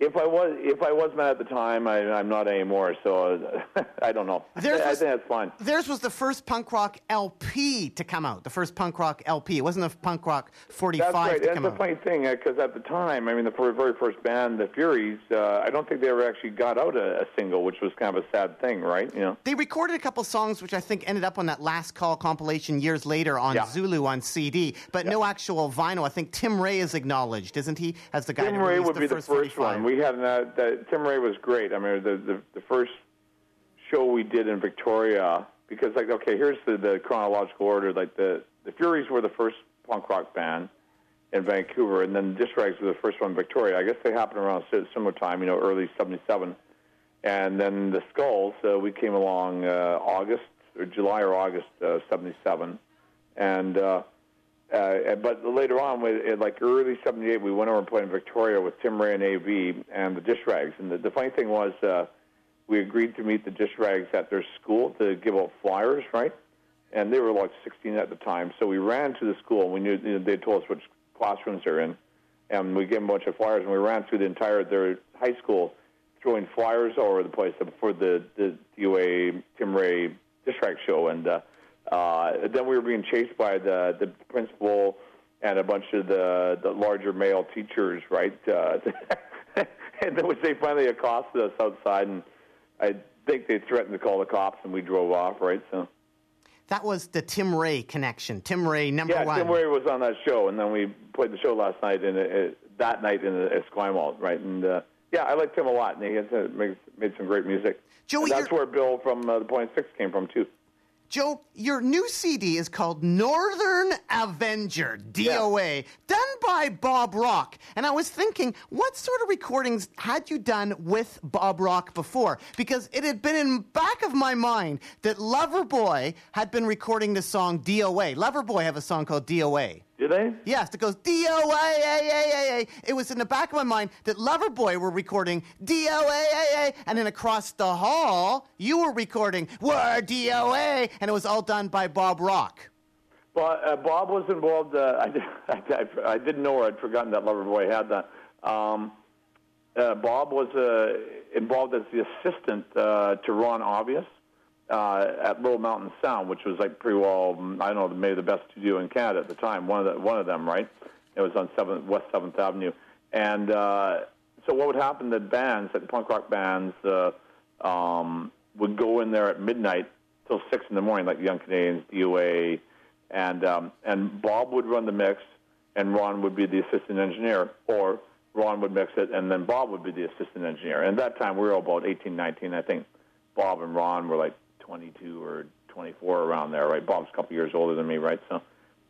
if I was if I was mad at the time, I, I'm not anymore. So uh, I don't know. I, There's I think that's fine. Theirs was the first punk rock LP to come out. The first punk rock LP. It wasn't a punk rock 45 That's right. to That's come the out. funny thing because at the time, I mean, the very first band, the Furies, uh, I don't think they ever actually got out a, a single, which was kind of a sad thing, right? You know. They recorded a couple songs, which I think ended up on that Last Call compilation years later on Yeah. Zulu on CD, but no actual vinyl. I think Tim Ray is acknowledged, isn't he, as the guy Tim Ray would the be first the first 45. one. We had uh, the, Tim Ray was great. I mean, the, the the first show we did in Victoria because like okay, here's the, the chronological order. Like the the Furies were the first punk rock band in Vancouver, and then the Dish Rags were the first one in Victoria. I guess they happened around a similar time, you know, early '77. And then the Skulls, uh, we came along uh, August or July or August uh, '77, and. Uh, uh, but later on, like early '78, we went over and played in Victoria with Tim Ray and AV and the Dish Rags. And the, the funny thing was, uh, we agreed to meet the Dish Rags at their school to give out flyers, right? And they were like 16 at the time, so we ran to the school. and We knew you know, they told us which classrooms they're in, and we gave them a bunch of flyers. And we ran through the entire their high school, throwing flyers all over the place for the the DOA Tim Ray Dish Rag show. And uh, uh, then we were being chased by the the principal and a bunch of the the larger male teachers, right? Uh, and then which they finally accosted us outside, and I think they threatened to call the cops, and we drove off, right? So That was the Tim Ray connection. Tim Ray, number yeah, one. Tim Ray was on that show, and then we played the show last night in uh, that night in uh, Esquimalt, right? And uh, yeah, I liked him a lot, and he has made, made some great music. Joey, And that's where Bill from uh, the Point Six came from too. Joe, your new CD is called Northern Avenger, DOA, done by Bob Rock. And I was thinking, what sort of recordings had you done with Bob Rock before? Because it had been in back of my mind that Loverboy had been recording the song DOA. Loverboy have a song called DOA. Did they? Yes, it goes D-O-A-A-A-A. It was in the back of my mind that Loverboy were recording D-O-A-A-A, and then across the hall, you were recording Word D-O-A, and it was all done by Bob Rock. But uh, Bob was involved. Uh, I, did, I, I didn't know or I'd forgotten that Loverboy had that. Um, uh, Bob was uh, involved as the assistant uh, to Ron Obvious, uh, at Little Mountain Sound, which was like pretty well, mm, I don't know, maybe the best studio in Canada at the time. One of the, one of them, right? It was on Seventh West Seventh Avenue, and uh, so what would happen? That bands, like punk rock bands, uh, um, would go in there at midnight till six in the morning, like the Young Canadians, DOA, and um, and Bob would run the mix, and Ron would be the assistant engineer, or Ron would mix it, and then Bob would be the assistant engineer. And at that time, we were all about 18, 19, I think. Bob and Ron were like 22 or 24 around there, right? Bob's a couple years older than me, right? So,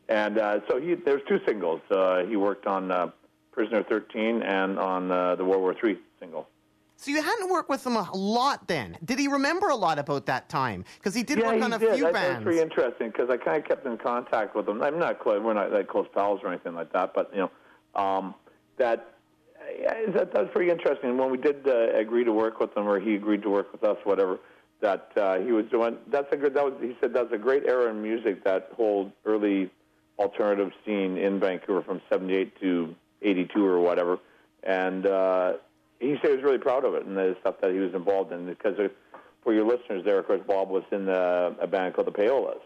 and uh, so he there's two singles. Uh, he worked on uh, Prisoner 13 and on uh, the World War III single. So you hadn't worked with him a lot then. Did he remember a lot about that time? Because he did yeah, work he on a did. few I, bands. That's pretty interesting because I kind of kept in contact with him. I'm not close. We're not like close pals or anything like that, but you know, um, that. yeah, That, that was pretty interesting. When we did uh, agree to work with him, or he agreed to work with us, whatever, that uh, he was doing. That's a good. That was. He said that's a great era in music. That whole early alternative scene in Vancouver from '78 to '82 or whatever, and uh, he said he was really proud of it and the stuff that he was involved in because for your listeners there, of course, Bob was in the, a band called the Payolas.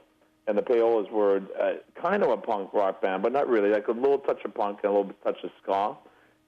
And the Payolas were uh, kind of a punk rock band, but not really, like a little touch of punk and a little touch of ska.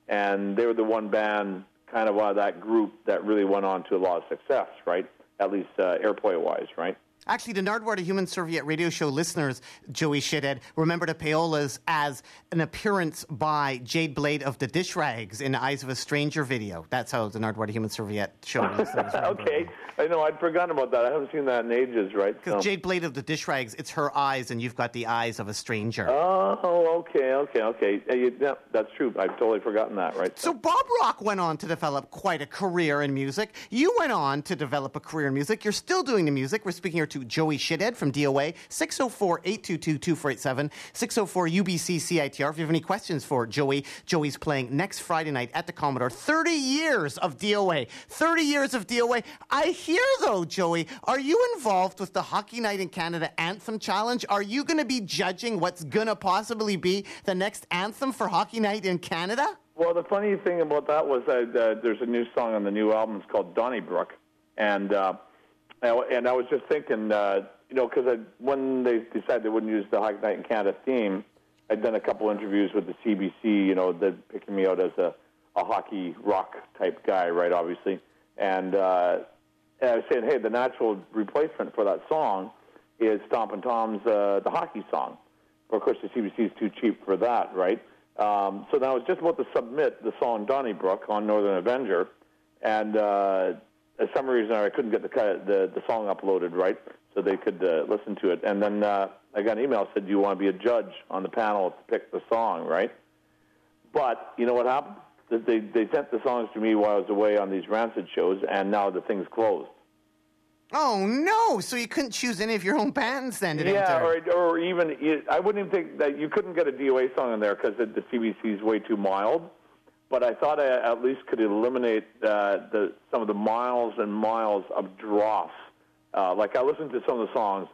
And they were the one band kind of out of that group that really went on to a lot of success, right? At least uh, airplay-wise, right? Actually, the Nardwuar, the Human Serviette radio show listeners, Joey Shithead, remember the Payolas as an appearance by Jade Blade of the Dish Rags in the Eyes of a Stranger video. That's how the Nardwuar, the Human Serviette show listeners okay. I know, I'd forgotten about that. I haven't seen that in ages, right? Because So- Jade Blade of the Dish Rags, it's her eyes, and you've got the eyes of a stranger. Oh, okay, okay, okay. Uh, you, yeah, that's true. I've totally forgotten that, right? So Bob Rock went on to develop quite a career in music. You went on to develop a career in music. You're still doing the music. We're speaking here to Joey Shithead from DOA, 604-822-2487, 604-UBC-CITR. If you have any questions for Joey, Joey's playing next Friday night at the Commodore. 30 years of DOA. 30 years of DOA. I hear, though, Joey, are you involved with the Hockey Night in Canada Anthem Challenge? Are you going to be judging what's going to possibly be the next anthem for Hockey Night in Canada? Well, the funny thing about that was that uh, there's a new song on the new album. It's called Donnybrook, and uh, and I was just thinking, uh, you know, because when they decided they wouldn't use the Hockey Night in Canada theme, I'd done a couple interviews with the CBC, you know, that picking me out as a, a hockey rock type guy, right? Obviously, and, uh, and I was saying, hey, the natural replacement for that song is Stompin' Tom's uh, the hockey song. But of course, the CBC is too cheap for that, right? Um, so then I was just about to submit the song Donnybrook on Northern Avenger, and uh, for some reason I couldn't get the, the the song uploaded right, so they could uh, listen to it. And then uh, I got an email said, "Do you want to be a judge on the panel to pick the song?" Right? But you know what happened? That They they sent the songs to me while I was away on these Rancid shows, and now the thing's closed. Oh no! So you couldn't choose any of your own bands then to Yeah, or, or even I wouldn't even think that you couldn't get a DOA song in there because the, the CBC way too mild. But I thought I at least could eliminate uh, the some of the miles and miles of dross. Uh, like I listened to some of the songs,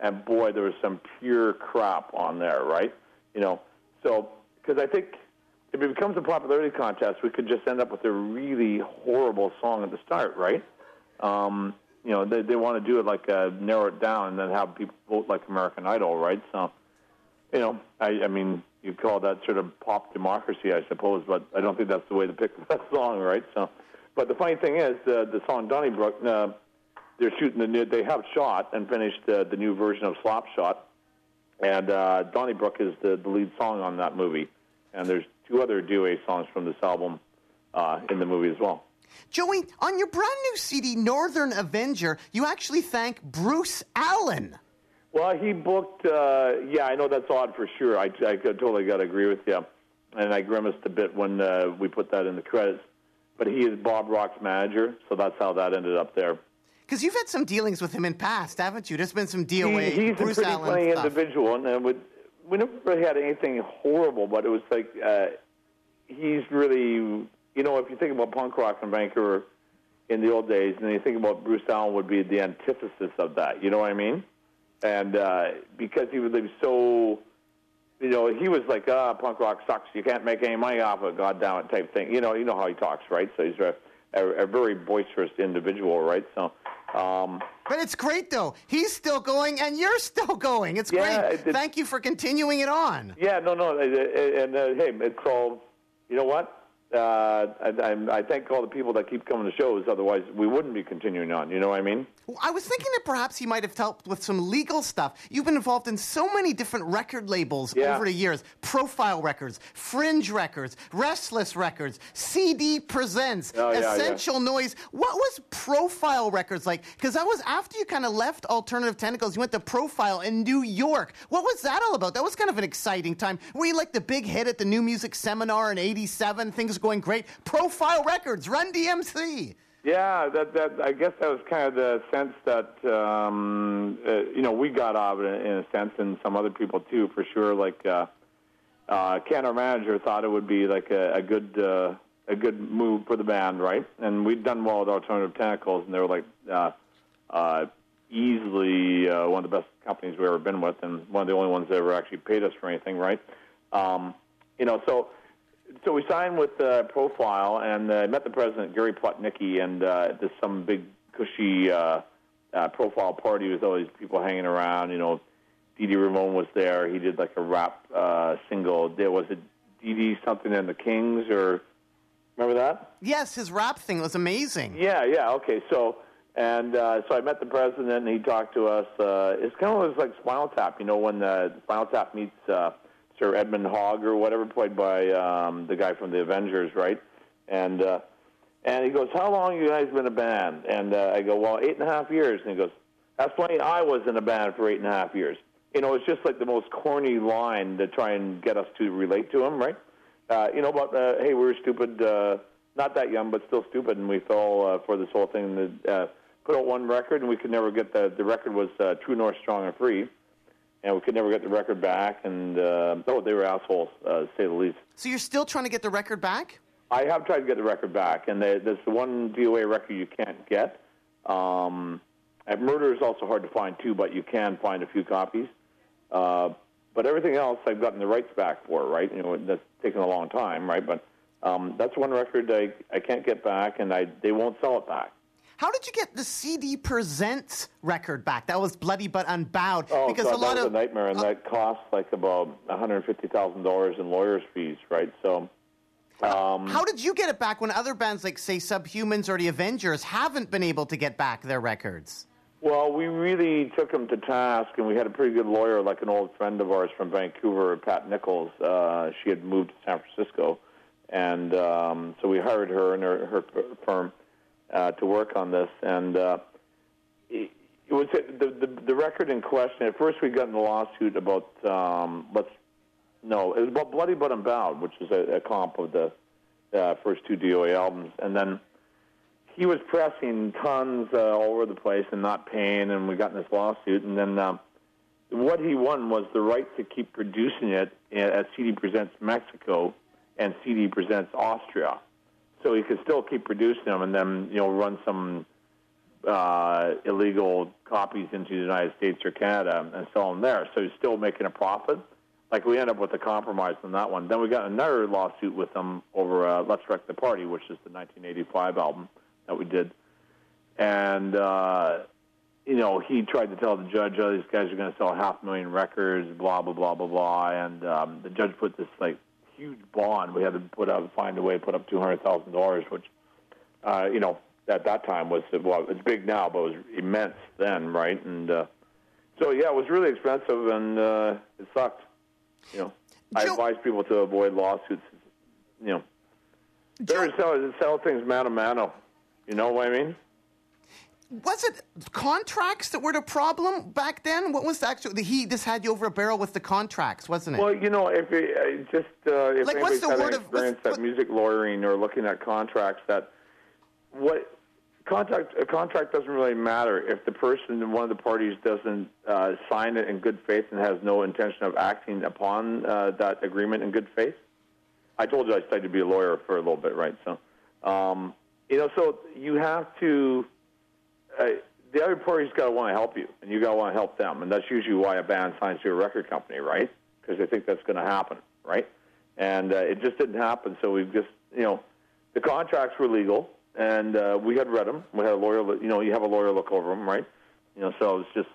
and boy, there was some pure crap on there, right? You know, so because I think if it becomes a popularity contest, we could just end up with a really horrible song at the start, right? Um, you know, they they want to do it like uh, narrow it down and then have people vote like American Idol, right? So, you know, I I mean, you call that sort of pop democracy, I suppose, but I don't think that's the way to pick that song, right? So, but the funny thing is, uh, the song Donnybrook, uh, they're shooting the new, they have shot and finished uh, the new version of Slapshot, and uh, Donnybrook is the, the lead song on that movie, and there's two other DOA songs from this album uh, in the movie as well. Joey, on your brand new CD, Northern Avenger, you actually thank Bruce Allen. Well, he booked. Uh, yeah, I know that's odd for sure. I, I totally got to agree with you, and I grimaced a bit when uh, we put that in the credits. But he is Bob Rock's manager, so that's how that ended up there. Because you've had some dealings with him in past, haven't you? There's been some DOA, He, he's Bruce a pretty Allen funny stuff. individual, and with, we never really had anything horrible, but it was like uh, he's really, you know, if you think about punk rock in Vancouver in the old days, and you think about Bruce Allen would be the antithesis of that. You know what I mean? And uh, because he was he was so, you know, he was like, ah, punk rock sucks. You can't make any money off of it, God damn it, type thing. You know, you know how he talks, right? So he's a, a, a very boisterous individual, right? So, Um, But it's great though. He's still going, and you're still going. It's Yeah, great. it- Thank you for continuing it on. yeah, no, no, and uh, hey, it's all. You know what? Uh, I, I, I thank all the people that keep coming to shows. Otherwise, we wouldn't be continuing on. You know what I mean? I was thinking that perhaps he might have helped with some legal stuff. You've been involved in so many different record labels Yeah. over the years Profile Records, Fringe Records, Restless Records, CD Presents, Oh, yeah, yeah. Essential Noise. What was Profile Records like? Because that was after you kind of left Alternative Tentacles, you went to Profile in New York. What was that all about? That was kind of an exciting time. Were you like the big hit at the New Music Seminar in 87? Things going great. Profile Records, Run DMC. Yeah, that that I guess that was kind of the sense that um, uh, you know we got out of it in a sense, and some other people too, for sure. Like uh, uh, Ken, our manager, thought it would be like a, a good uh, a good move for the band, right? And we'd done well with Alternative Tentacles, and they were like uh, uh, easily uh, one of the best companies we've ever been with, and one of the only ones that ever actually paid us for anything, right? Um, you know, so so we signed with uh, Profile and uh, met the president, Gary Plotnicki, and uh, at this some big cushy uh, uh, Profile party with all these people hanging around. You know, Dee Dee Ramone was there. He did like a rap uh, single. There was a Didi something and the Kings, or remember that? Yes, his rap thing was amazing. Yeah, yeah. Okay, so and uh, so I met the president, and he talked to us. Uh, it's kind of was like Spinal Tap, you know, when uh, Spinal Tap meets uh, Sir Edmund Hogg or whatever, played by um, the guy from the Avengers, right? And uh, and he goes, "How long you guys been a band?" And uh, I go, "Well, eight and a half years." And he goes, "That's funny. I was in a band for eight and a half years." You know, it's just like the most corny line to try and get us to relate to him, right? Uh, you know, about uh, hey, we were stupid. Uh, not that young, but still stupid, and we fell uh, for this whole thing. That uh, put out one record, and we could never get the the record was uh, True North, Strong and Free, and we could never get the record back. And uh, oh, they were assholes, uh, to say the least. So you're still trying to get the record back? I have tried to get the record back, and they, there's the one DOA record you can't get. Um, Murder is also hard to find too, but you can find a few copies. Uh, but everything else, I've gotten the rights back for. Right, you know that's taken a long time, right? But um, that's one record I I can't get back, and I they won't sell it back. How did you get the CD Presents record back? That was Bloody But Unbowed. Oh, because God, a lot that was of a nightmare, and that cost like about one hundred fifty thousand dollars in lawyers' fees, right? So. Um, How did you get it back when other bands like, say, Subhumans or the Avengers haven't been able to get back their records? Well, we really took him to task, and we had a pretty good lawyer, like an old friend of ours from Vancouver, Pat Nichols. Uh, she had moved to San Francisco, and um, so we hired her and her, her firm uh, to work on this. And uh, it, was the, the the record in question. At first, we got in a lawsuit about um, let's no, it was about Bloody But Unbowed, which is a, a comp of the uh, first two DOA albums, and then he was pressing tons uh, all over the place and not paying, and we got in this lawsuit. And then um, what he won was the right to keep producing it at CD Presents Mexico and CD Presents Austria, so he could still keep producing them, and then you know run some uh, illegal copies into the United States or Canada and sell them there. So he's still making a profit. Like we end up with a compromise on that one. Then we got another lawsuit with them over uh, "Let's Wreck the Party," which is the 1985 album that we did, and uh, you know he tried to tell the judge, "Oh, these guys are going to sell half a million records," blah blah blah blah blah, and um, the judge put this like huge bond. We had to put up, find a way to put up two hundred thousand dollars, which uh, you know at that time was well, it's big now, but it was immense then, right? And uh, so yeah, it was really expensive, and uh, it sucked. You know, I advise people to avoid lawsuits. You know, better sell sell things mano a mano. You know what I mean? Was it contracts that were the problem back then? What was the actual? He just had you over a barrel with the contracts, wasn't it? Well, you know, if it, just uh, if Like, what's anybody's the had word any of- experience at music lawyering or looking at contracts, that what contract a contract doesn't really matter if the person, one of the parties, doesn't uh, sign it in good faith and has no intention of acting upon uh, that agreement in good faith. I told you I studied to be a lawyer for a little bit, right? So, um, you know, so you have to. Uh, the other party's got to want to help you, and you got to want to help them, and that's usually why a band signs to a record company, right? Because they think that's going to happen, right? And uh, it just didn't happen, so we've just, you know, the contracts were legal, and uh, we had read them. We had a lawyer. You know, you have a lawyer look over them, right? You know, so it was just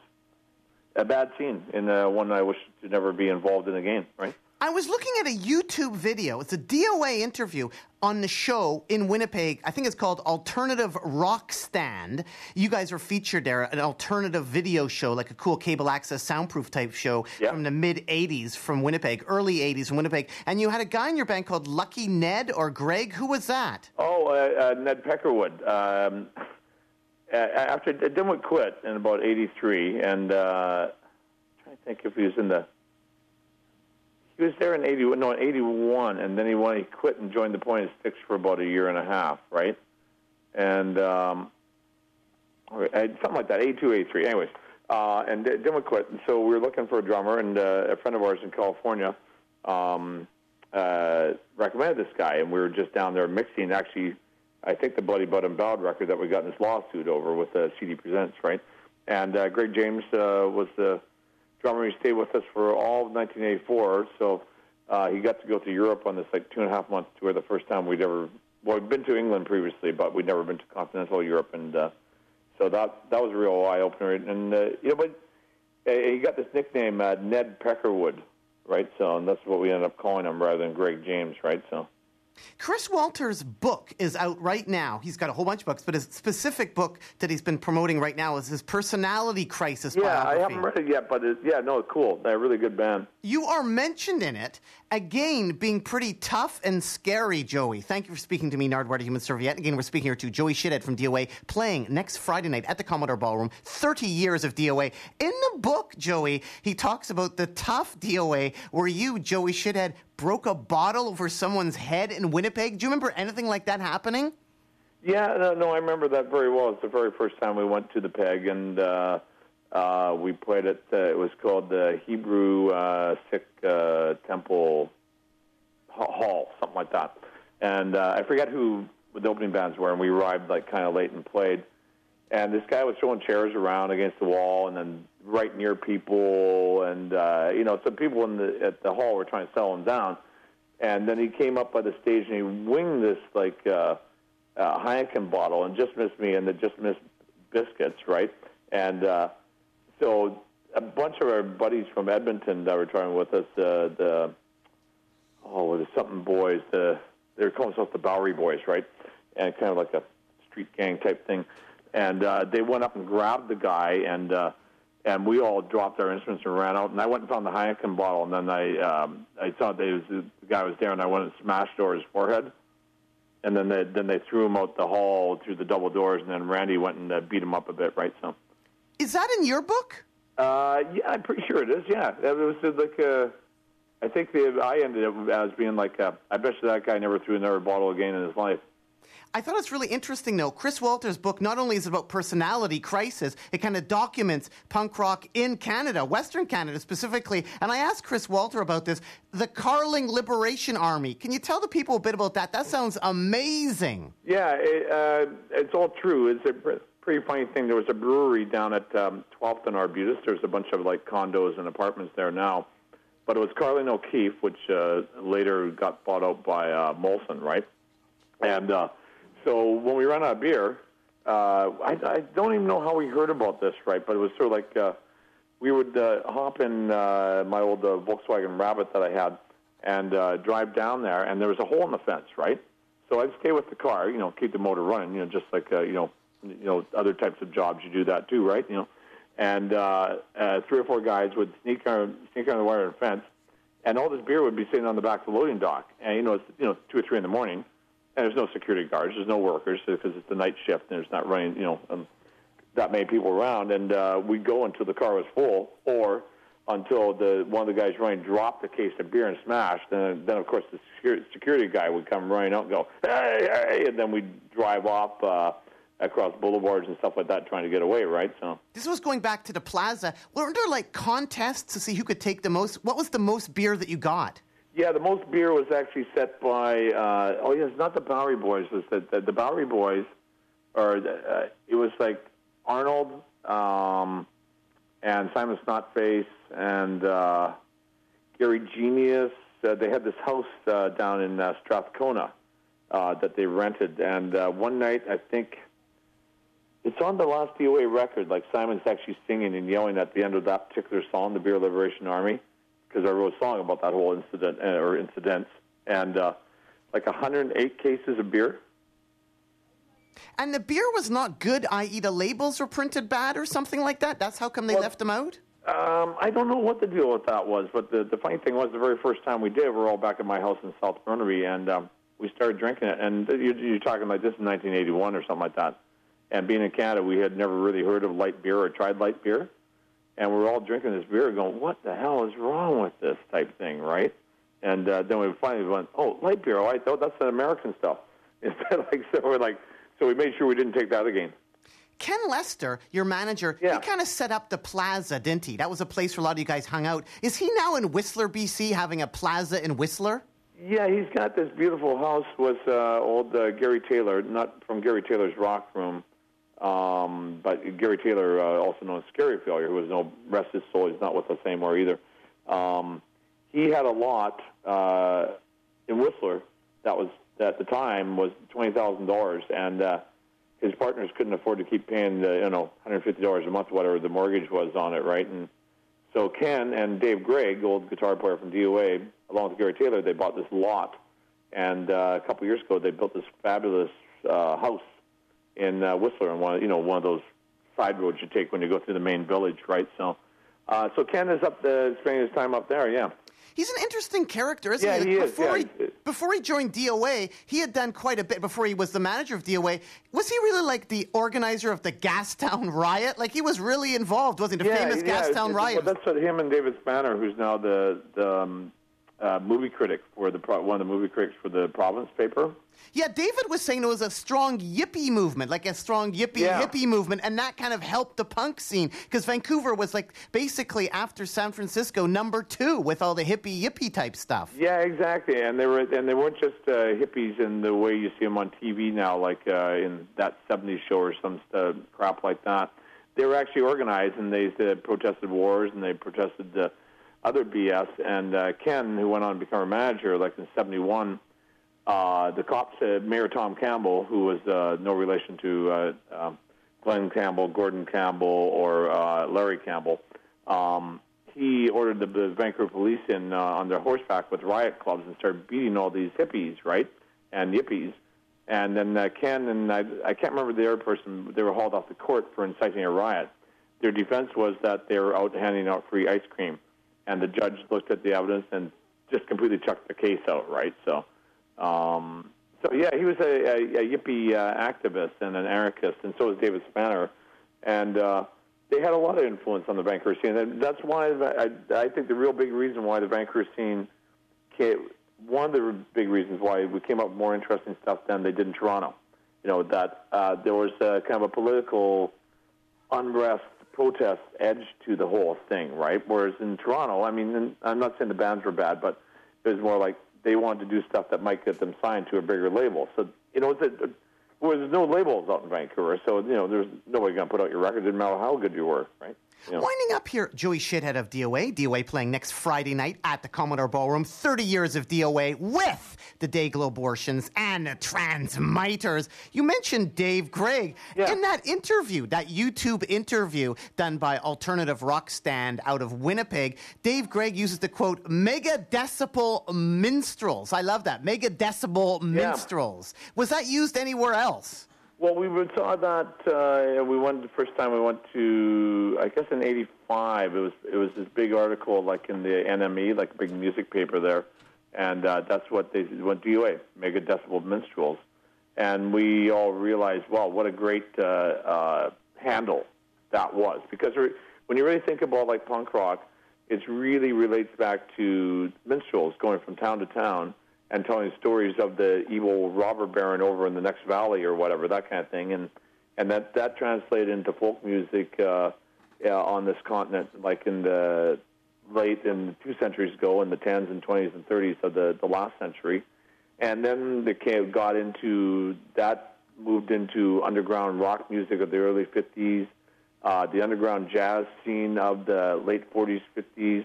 a bad scene and uh, one I wish to never be involved in again, right? I was looking at a YouTube video. It's a DOA interview on the show in Winnipeg. I think it's called Alternative Rock Stand. You guys were featured there, an alternative video show, like a cool cable access soundproof type show from the mid 80s from Winnipeg, early 80s in Winnipeg. And you had a guy in your band called Lucky Ned or Greg. Who was that? Oh, uh, uh, Ned Peckerwood. Um, after Dimwit quit in about '83, and uh, I'm trying to think if he was in the. He was there in '80, no, in '81, and then he went, he quit and joined the Pointed Sticks for about a year and a half, right? And um, uh, something like that, '82, '83. Anyways, uh, and then Dimwit quit, and so we were looking for a drummer, and uh, a friend of ours in California. Um, uh, recommended this guy, and we were just down there mixing. Actually, I think the Bloody But Unbowed record that we got in this lawsuit over with uh, CD Presents, right? And uh, Greg James uh, was the drummer. He stayed with us for all of 1984. So uh, he got to go to Europe on this like two and a half month tour. The first time we'd ever well, we'd been to England previously, but we'd never been to continental Europe, and uh, so that that was a real eye opener. And uh, you know, but uh, he got this nickname uh, Ned Peckerwood, right? So and that's what we ended up calling him rather than Greg James, right? So. Chris Walter's book is out right now. He's got a whole bunch of books, but his specific book that he's been promoting right now is his personality crisis Yeah, I haven't read it yet, but it, yeah, no, cool. They're a really good band. You are mentioned in it, again, being pretty tough and scary, Joey. Thank you for speaking to me, Nardwuar, Human Serviette. Again, we're speaking here to Joey Shithead from DOA, playing next Friday night at the Commodore Ballroom. 30 years of DOA. In the book, Joey, he talks about the tough DOA where you, Joey Shithead, broke a bottle over someone's head in Winnipeg. Do you remember anything like that happening? Yeah, no, no, I remember that very well. It's the very first time we went to the Peg, and uh, we played it. Uh, it was called the Hebrew uh, Sikh uh, Temple Hall, something like that. And uh, I forget who the opening bands were, and we arrived like kind of late and played. And this guy was throwing chairs around against the wall, and then right near people, and uh, you know, some people in the at the hall were trying to settle him down. And then he came up by the stage and he winged this like uh, uh, Heineken bottle and just missed me, and it just missed biscuits, right? And uh, so a bunch of our buddies from Edmonton that were traveling with us, uh, the oh, the something boys, the they're calling themselves the Bowery Boys, right? And kind of like a street gang type thing. And uh, they went up and grabbed the guy, and uh, and we all dropped our instruments and ran out. And I went and found the Heineken bottle, and then I um, I saw they was, the guy was there, and I went and smashed over his forehead. And then they then they threw him out the hall through the double doors, and then Randy went and uh, beat him up a bit, right? So. Is that in your book? Uh, yeah, I'm pretty sure it is. Yeah, it was like uh, I think the I ended up as being like uh, I bet you that guy never threw another bottle again in his life. I thought it's really interesting, though. Chris Walter's book not only is about personality crisis, it kind of documents punk rock in Canada, Western Canada specifically. And I asked Chris Walter about this the Carling Liberation Army. Can you tell the people a bit about that? That sounds amazing. Yeah, it, uh, it's all true. It's a pretty funny thing. There was a brewery down at um, 12th and Arbutus. There's a bunch of like condos and apartments there now, but it was Carling O'Keefe, which uh, later got bought out by uh, Molson, right? And uh, so when we ran out of beer, uh, I, I don't even know how we heard about this, right? But it was sort of like uh, we would uh, hop in uh, my old uh, Volkswagen Rabbit that I had and uh, drive down there, and there was a hole in the fence, right? So I'd stay with the car, you know, keep the motor running, you know, just like uh, you know, you know, other types of jobs you do that too, right? You know, and uh, uh, three or four guys would sneak on sneak on the wire and fence, and all this beer would be sitting on the back of the loading dock, and you know, it's you know two or three in the morning, and there's no security guards, there's no workers because it's the night shift and there's not running, you know, um, that many people around, and uh, we'd go until the car was full, or until the one of the guys running dropped the case of beer and smashed. And then, of course, the security, security guy would come running out and go, "Hey, hey!" And then we'd drive off uh, across boulevards and stuff like that, trying to get away. Right? So This was going back to the plaza. Weren't there like contests to see who could take the most? What was the most beer that you got? yeah, the most beer was actually set by. Uh, oh, yes, not the Bowery Boys. Was the the, the Bowery Boys, or the, uh, it was like Arnold um, and Simon Snotface and uh, Gary Genius. Uh, they had this house uh, down in uh, Strathcona, uh, that they rented. And uh, one night, I think it's on the last DOA record. Like Simon's actually singing and yelling at the end of that particular song, "The Beer Liberation Army," because I wrote a song about that whole incident uh, or incidents. And uh, like 108 cases of beer. And the beer was not good, i.e., the labels were printed bad or something like that. That's how come they Well- left them out. Um, I don't know what the deal with that was, but the the funny thing was the very first time we did, we were all back at my house in South Burnaby, and um, we started drinking it. And you, you're talking like this in 1981 or something like that. And being in Canada, we had never really heard of light beer or tried light beer, and we were all drinking this beer, going, "What the hell is wrong with this?" type thing, right? And uh, then we finally went, "Oh, light beer! Oh, I thought that's the American stuff." Instead, like so, we're like, so we made sure we didn't take that again. Ken Lester, your manager, he kind of set up the plaza, didn't he? That was a place where a lot of you guys hung out. Is he now in Whistler, BC, having a plaza in Whistler? Yeah, he's got this beautiful house with uh, old uh, Gary Taylor, not from Gary Taylor's Rock Room, um, but Gary Taylor, uh, also known as Scary Failure, who was no rest his soul. He's not with us anymore either. Um, he had a lot uh, in Whistler that was at the time was twenty thousand dollars, and uh, his partners couldn't afford to keep paying the you know one hundred fifty dollars a month, whatever the mortgage was on it, right? And so Ken and Dave Gregg, old guitar player from DOA, along with Gary Taylor, they bought this lot, and uh, a couple years ago they built this fabulous uh, house in uh, Whistler, and one of- you know one of those side roads you take when you go through the main village, right? So, uh, so Ken is up the spending his time up there, yeah. He's an interesting character, isn't Yeah, he? he is, Before, yeah. he, before he joined DOA, he had done quite a bit before he was the manager of DOA. Was he really like the organizer of the Gastown riot? Like he was really involved, wasn't he? The famous yeah, it's- Gastown riot. Well, that's what him and David Spaner, who's now the the um, uh, movie critic for the pro- one of the movie critics for the Province paper. Yeah, David was saying it was a strong yippie movement, like a strong yippie Yeah. hippie movement, and that kind of helped the punk scene because Vancouver was like basically after San Francisco number two with all the hippie yippie type stuff. Yeah, exactly. And they were and they weren't just uh, hippies in the way you see them on TV now, like uh, in that '70s show or some uh, crap like that. They were actually organized, and they, they protested wars and they protested uh, other BS. And uh, Ken, who went on to become a manager, like in '71, uh, the cops, uh, Mayor Tom Campbell, who was uh, no relation to uh, uh, Glen Campbell, Gordon Campbell, or uh, Larry Campbell, um, he ordered the, the Vancouver police in uh, on their horseback with riot clubs and started beating all these hippies, right, and yippies. And then uh, Ken and I, I can't remember the other person. They were hauled off the court for inciting a riot. Their defense was that they were out handing out free ice cream, and the judge looked at the evidence and just completely chucked the case out, right? So, um, so yeah, he was a, a, a yippie uh, activist and an anarchist, and so was David Spaner, and uh, they had a lot of influence on the Vancouver scene. And that's why I, I think the real big reason why the Vancouver scene came, one of the big reasons why we came up with more interesting stuff than they did in Toronto. You know that uh, there was uh, kind of a political unrest, protest edge to the whole thing, right? Whereas in Toronto, I mean, I'm not saying the bands were bad, but it was more like they wanted to do stuff that might get them signed to a bigger label. So you know, it's a, well, there's no labels out in Vancouver, so you know, there's nobody going to put out your record. Didn't matter how good you were, right? Know. Winding up here, Joey Shithead of DOA. DOA playing next Friday night at the Commodore Ballroom. 30 years of DOA with the Dayglo Abortions and the Transmiters. You mentioned Dave Gregg. Yeah. In that interview, that YouTube interview done by Alternative Rock Stand out of Winnipeg, Dave Gregg uses the quote, mega decibel minstrels. I love that. Mega decibel minstrels. Was that used anywhere else? Well, we saw that uh, we went the first time we went to I guess in '85. It was it was this big article like in the NME, like a big music paper there, and uh, that's what they went DOA, Mega Decibel Minstrels, and we all realized, wow, what a great uh, uh, handle that was. Because when you really think about like punk rock, it really relates back to minstrels going from town to town and telling stories of the evil robber baron over in the next valley or whatever, that kind of thing, and and that that translated into folk music uh, uh, on this continent, like in the late in two centuries ago, in the tens and twenties and thirties of the the last century, and then the came, got into that moved into underground rock music of the early fifties, uh, the underground jazz scene of the late forties, fifties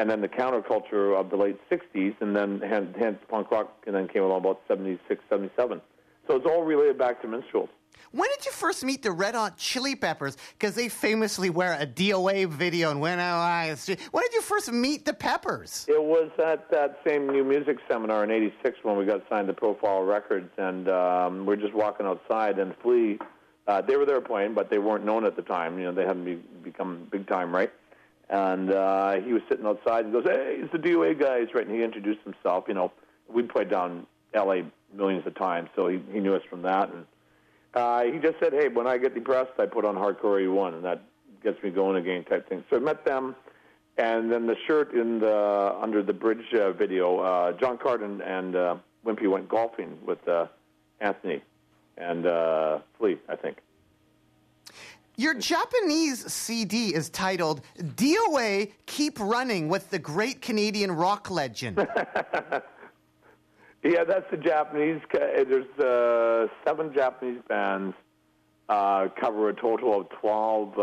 and then the counterculture of the late 60s, and then hence, hence punk rock, and then came along about 76, 77. So it's all related back to minstrels. When did you first meet the Red Hot Chili Peppers? Because they famously wear a DOA video and when I When did you first meet the Peppers? It was at that same new music seminar in '86 when we got signed to Profile Records, and um, we're just walking outside, and Flea, uh, they were there playing, but they weren't known at the time. You know, they hadn't be, become big time, right? And uh, he was sitting outside and goes, "Hey, it's the DOA guys, right?" And he introduced himself. You know, we'd played down L.A. millions of times, so he, he knew us from that, and uh, he just said, "Hey, when I get depressed, I put on Hardcore 81, and that gets me going again." Type thing. So I met them, and then the shirt in the under the bridge uh, video, uh, John Carden and uh, Wimpy went golfing with uh, Anthony and uh, Flea, I think. Your Japanese CD is titled DOA Keep Running with the Great Canadian Rock Legend. Yeah, that's the Japanese. There's uh, seven Japanese bands uh, cover a total of 12 uh,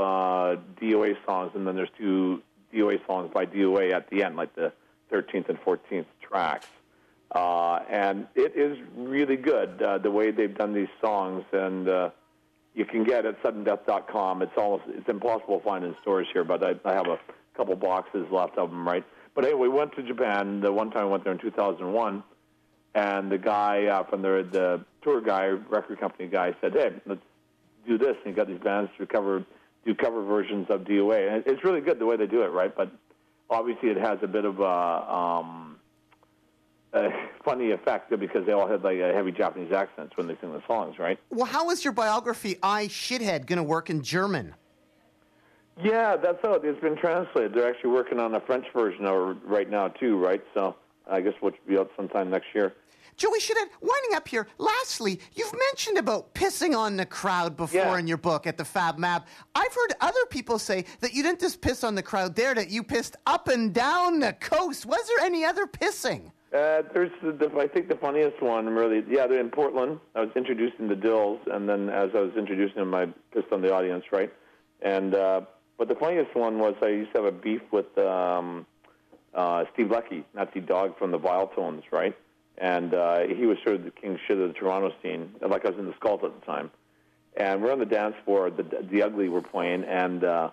DOA songs, and then there's two DOA songs by DOA at the end, like the 13th and 14th tracks. Uh, and it is really good uh, the way they've done these songs, and uh, you can get at suddendeath.com. It's almost it's impossible to find in stores here, but I, I have a couple boxes left of them, right? But anyway, we went to Japan. The one time I went there in 2001 and the guy uh, from the the tour guy, record company guy, said, "Hey, let's do this." And he got these bands to cover do cover versions of DOA, and it's really good the way they do it, right? But obviously, it has a bit of a, um, a funny effect because they all had like uh, heavy Japanese accents when they sing the songs, right? well, how is your biography, I Shithead, going to work in German? Yeah, that's how it's been translated. They're actually working on a French version of right now too, right? So I guess we'll be out sometime next year. Joey Shithead, winding up here, lastly, you've mentioned about pissing on the crowd before Yeah. in your book at the Fab Mab. I've heard other people say that you didn't just piss on the crowd there, that you pissed up and down the coast. Was there any other pissing? Uh, there's, the, the, I think, the funniest one, really. Yeah, they're in Portland. I was introducing the Dills, and then as I was introducing them, I pissed on the audience, right? And uh, but the funniest one was I used to have a beef with um, uh, Steve Leckie, Nazi Dog from the Viletones, right? And uh, he was sort of the king shit of the Toronto scene, like I was in the Skulls at the time. And we're on the dance floor. The the Ugly were playing, and uh,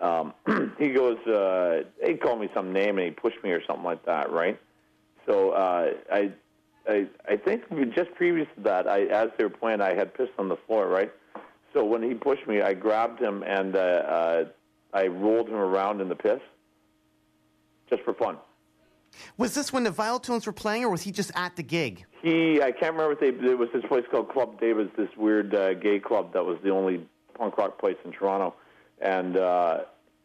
um, he goes, uh, "He called me some name, and he pushed me or something like that, right?" So uh, I, I, I think just previous to that, I, as they were playing, I had pissed on the floor, right? So when he pushed me, I grabbed him and uh, uh, I rolled him around in the piss, just for fun. Was this when the Viletones were playing, or was he just at the gig? He, I can't remember if they. There was this place called Club Davis, this weird uh, gay club that was the only punk rock place in Toronto, and uh,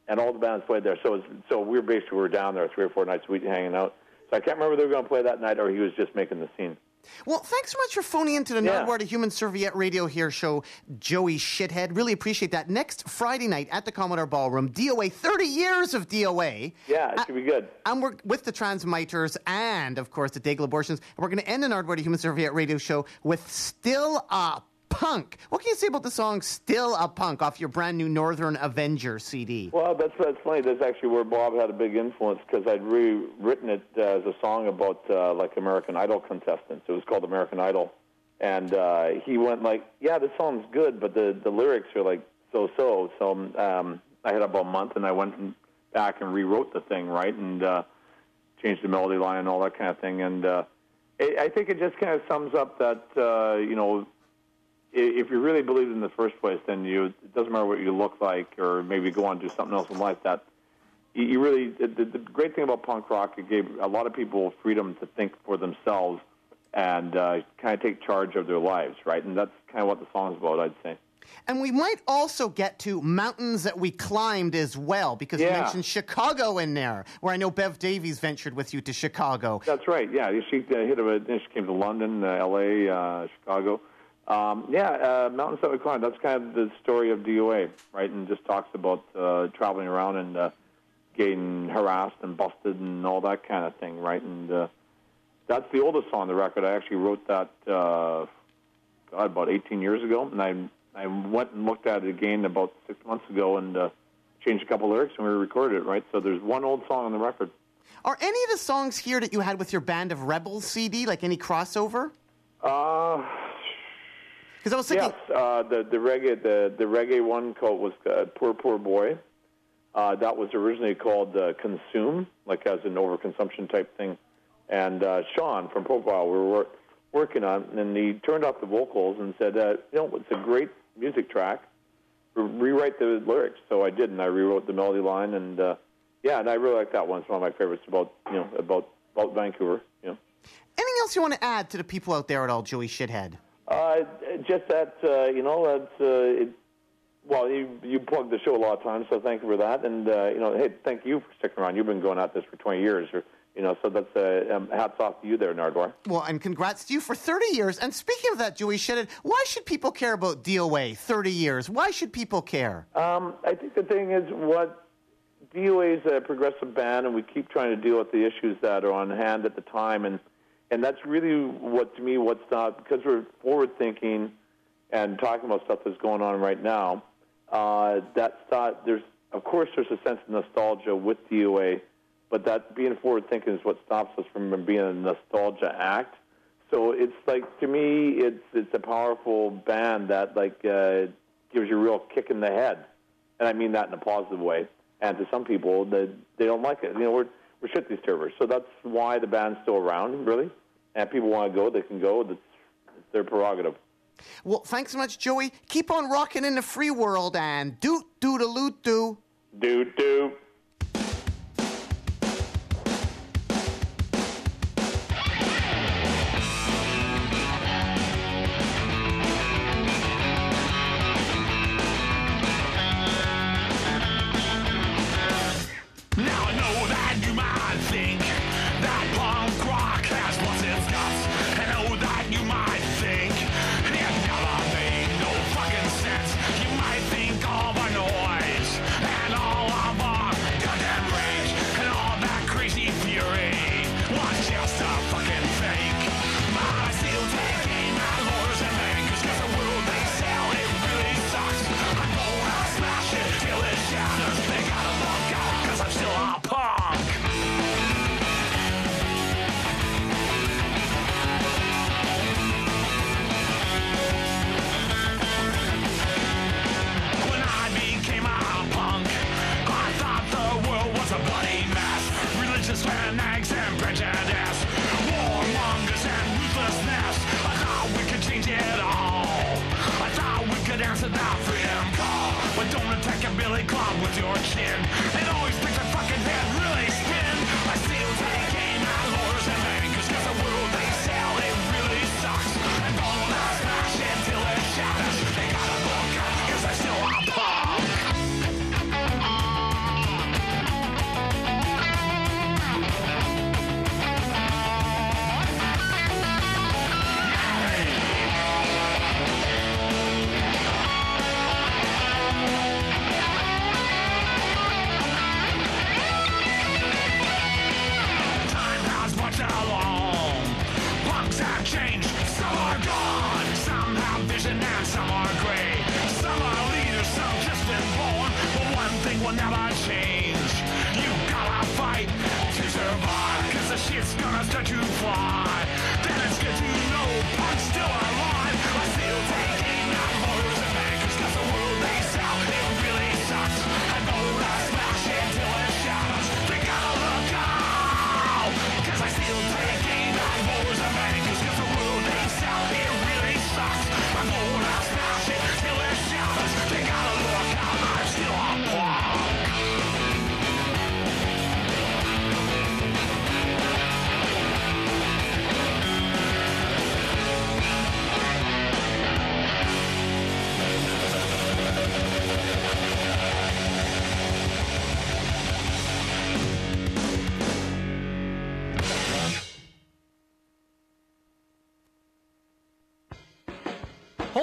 and all the bands played there. So was, so we were basically we were down there three or four nights a week hanging out. So I can't remember if they were going to play that night or he was just making the scene. Well, thanks so much for phoning into the Yeah. Nardwuar to Human Serviette Radio here show, Joey Shithead. Really appreciate that. Next Friday night at the Commodore Ballroom, DOA, 30 years of DOA. Yeah, it should be good. And we're with the Transmiters and, of course, the Dayglo Abortions. And we're going to end the Nardwuar to Human Serviette Radio show with Still a Punk. What can you say about the song Still a Punk off your brand new Northern Avenger CD? Well, that's that's funny. That's actually where Bob had a big influence because I'd rewritten it uh, as a song about uh, like American Idol contestants. It was called American Idol, and uh, he went like, "Yeah, this song's good, but the the lyrics are like so-so." So um, I had about a month, and I went and back and rewrote the thing, right, and uh, changed the melody line and all that kind of thing. And uh, I I think it just kind of sums up that uh, you know if you really believed in the first place, then you it doesn't matter what you look like, or maybe go on and do something else in life. That you, you really the, the, the great thing about punk rock, it gave a lot of people freedom to think for themselves and uh, kind of take charge of their lives, right? And that's kind of what the song's about, I'd say. And we might also get to mountains that we climbed as well, because you mentioned Chicago in there, where I know Bev Davies ventured with you to Chicago. That's right. Yeah, she uh, hit a. She came to London, uh, L.A., uh, Chicago. Um, yeah, uh, mountains that we climbed. That's kind of the story of DOA, right? And just talks about uh, traveling around and uh, getting harassed and busted and all that kind of thing, right? And uh, that's the oldest song on the record. I actually wrote that uh, God about 18 years ago, and I I went and looked at it again about six months ago and uh, changed a couple lyrics and we recorded it, right? So there's one old song on the record. Are any of the songs here that you had with your Band of Rebels CD, like any crossover? Uh, Because I was thinking, yes, uh, the the reggae the the reggae one called was uh, "Poor Poor Boy." Uh, that was originally called uh, "Consume," like as an overconsumption type thing. And uh, Sean from Profile, we were wor- working on, it, and he turned off the vocals and said, uh, "You know, it's a great music track. Re- rewrite the lyrics." So I did, and I rewrote the melody line, and uh, yeah, and I really like that one. It's one of my favorites about you know about about Vancouver. You know. anything else you want to add to the people out there at all, Joey Shithead? Uh, just that uh, you know that uh, it, well, you you plugged the show a lot of times, so thank you for that. And uh, you know, hey, thank you for sticking around. You've been going at this for 20 years, or, you know, so that's uh, um, hats off to you there, Nardwuar. Well, and congrats to you for 30 years. And speaking of that, Joey Shithead, why should people care about DOA 30 years? Why should people care? Um, I think the thing is what DOA is a progressive band, and we keep trying to deal with the issues that are on hand at the time, and and that's really what to me what's not because we're forward thinking and talking about stuff that's going on right now. Uh, that's not there's of course there's a sense of nostalgia with DOA, but that being forward thinking is what stops us from being a nostalgia act. So it's like to me, it's it's a powerful band that like uh, gives you a real kick in the head, and I mean that in a positive way. And to some people, they they don't like it. You know, we're we're shit these servers, so that's why the band's still around, really. And people want to go, they can go. That's it's their prerogative. Well, thanks so much, Joey. Keep on rocking in the free world and doot doot a loot doo. Do do.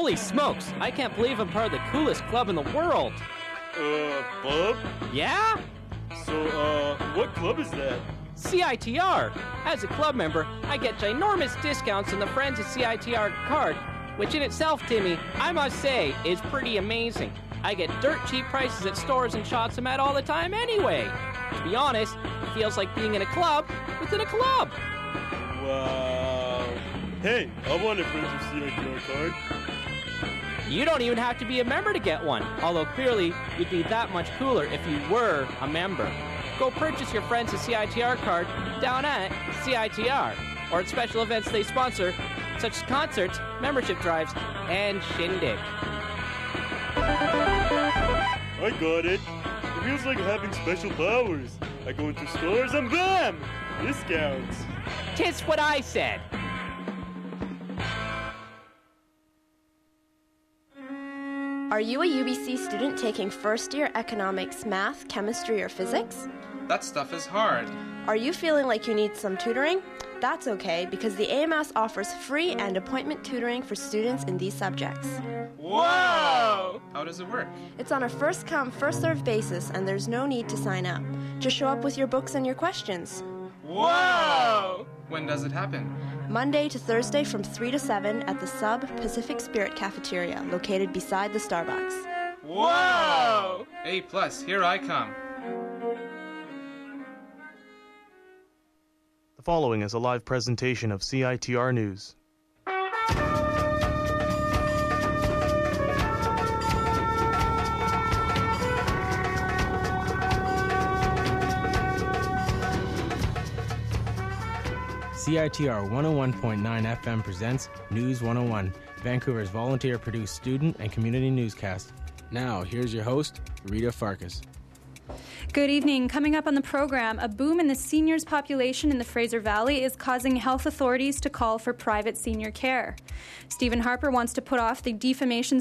Holy smokes! I can't believe I'm part of the coolest club in the world. Uh, Bob? Yeah? So, uh, what club is that? CITR. As a club member, I get ginormous discounts on the Friends of CITR card, which in itself, Timmy, I must say, is pretty amazing. I get dirt cheap prices at stores and shots I'm at all the time anyway. To be honest, it feels like being in a club within a club. Wow. Hey, I want a Friends of CITR card. You don't even have to be a member to get one, although clearly you'd be that much cooler if you were a member. Go purchase your Friends a CITR card down at CITR or at special events they sponsor, such as concerts, membership drives, and Shindig. I got it. It feels like having special powers. I go into stores and bam! Discounts. Tis what I said. Are you a UBC student taking first year economics, math, chemistry, or physics? That stuff is hard. Are you feeling like you need some tutoring? That's okay because the AMS offers free and appointment tutoring for students in these subjects. Whoa! How does it work? It's on a first come, first served basis, and there's no need to sign up. Just show up with your books and your questions. Whoa! When does it happen? Monday to Thursday from 3 to 7 at the Sub Pacific Spirit Cafeteria, located beside the Starbucks. Whoa! A plus, here I come. The following is a live presentation of CITR News. CITR 101.9 FM presents News 101, Vancouver's volunteer produced student and community newscast. Now, here's your host, Rita Farkas. Good evening. Coming up on the program, a boom in the seniors population in the Fraser Valley is causing health authorities to call for private senior care. Stephen Harper wants to put off the defamation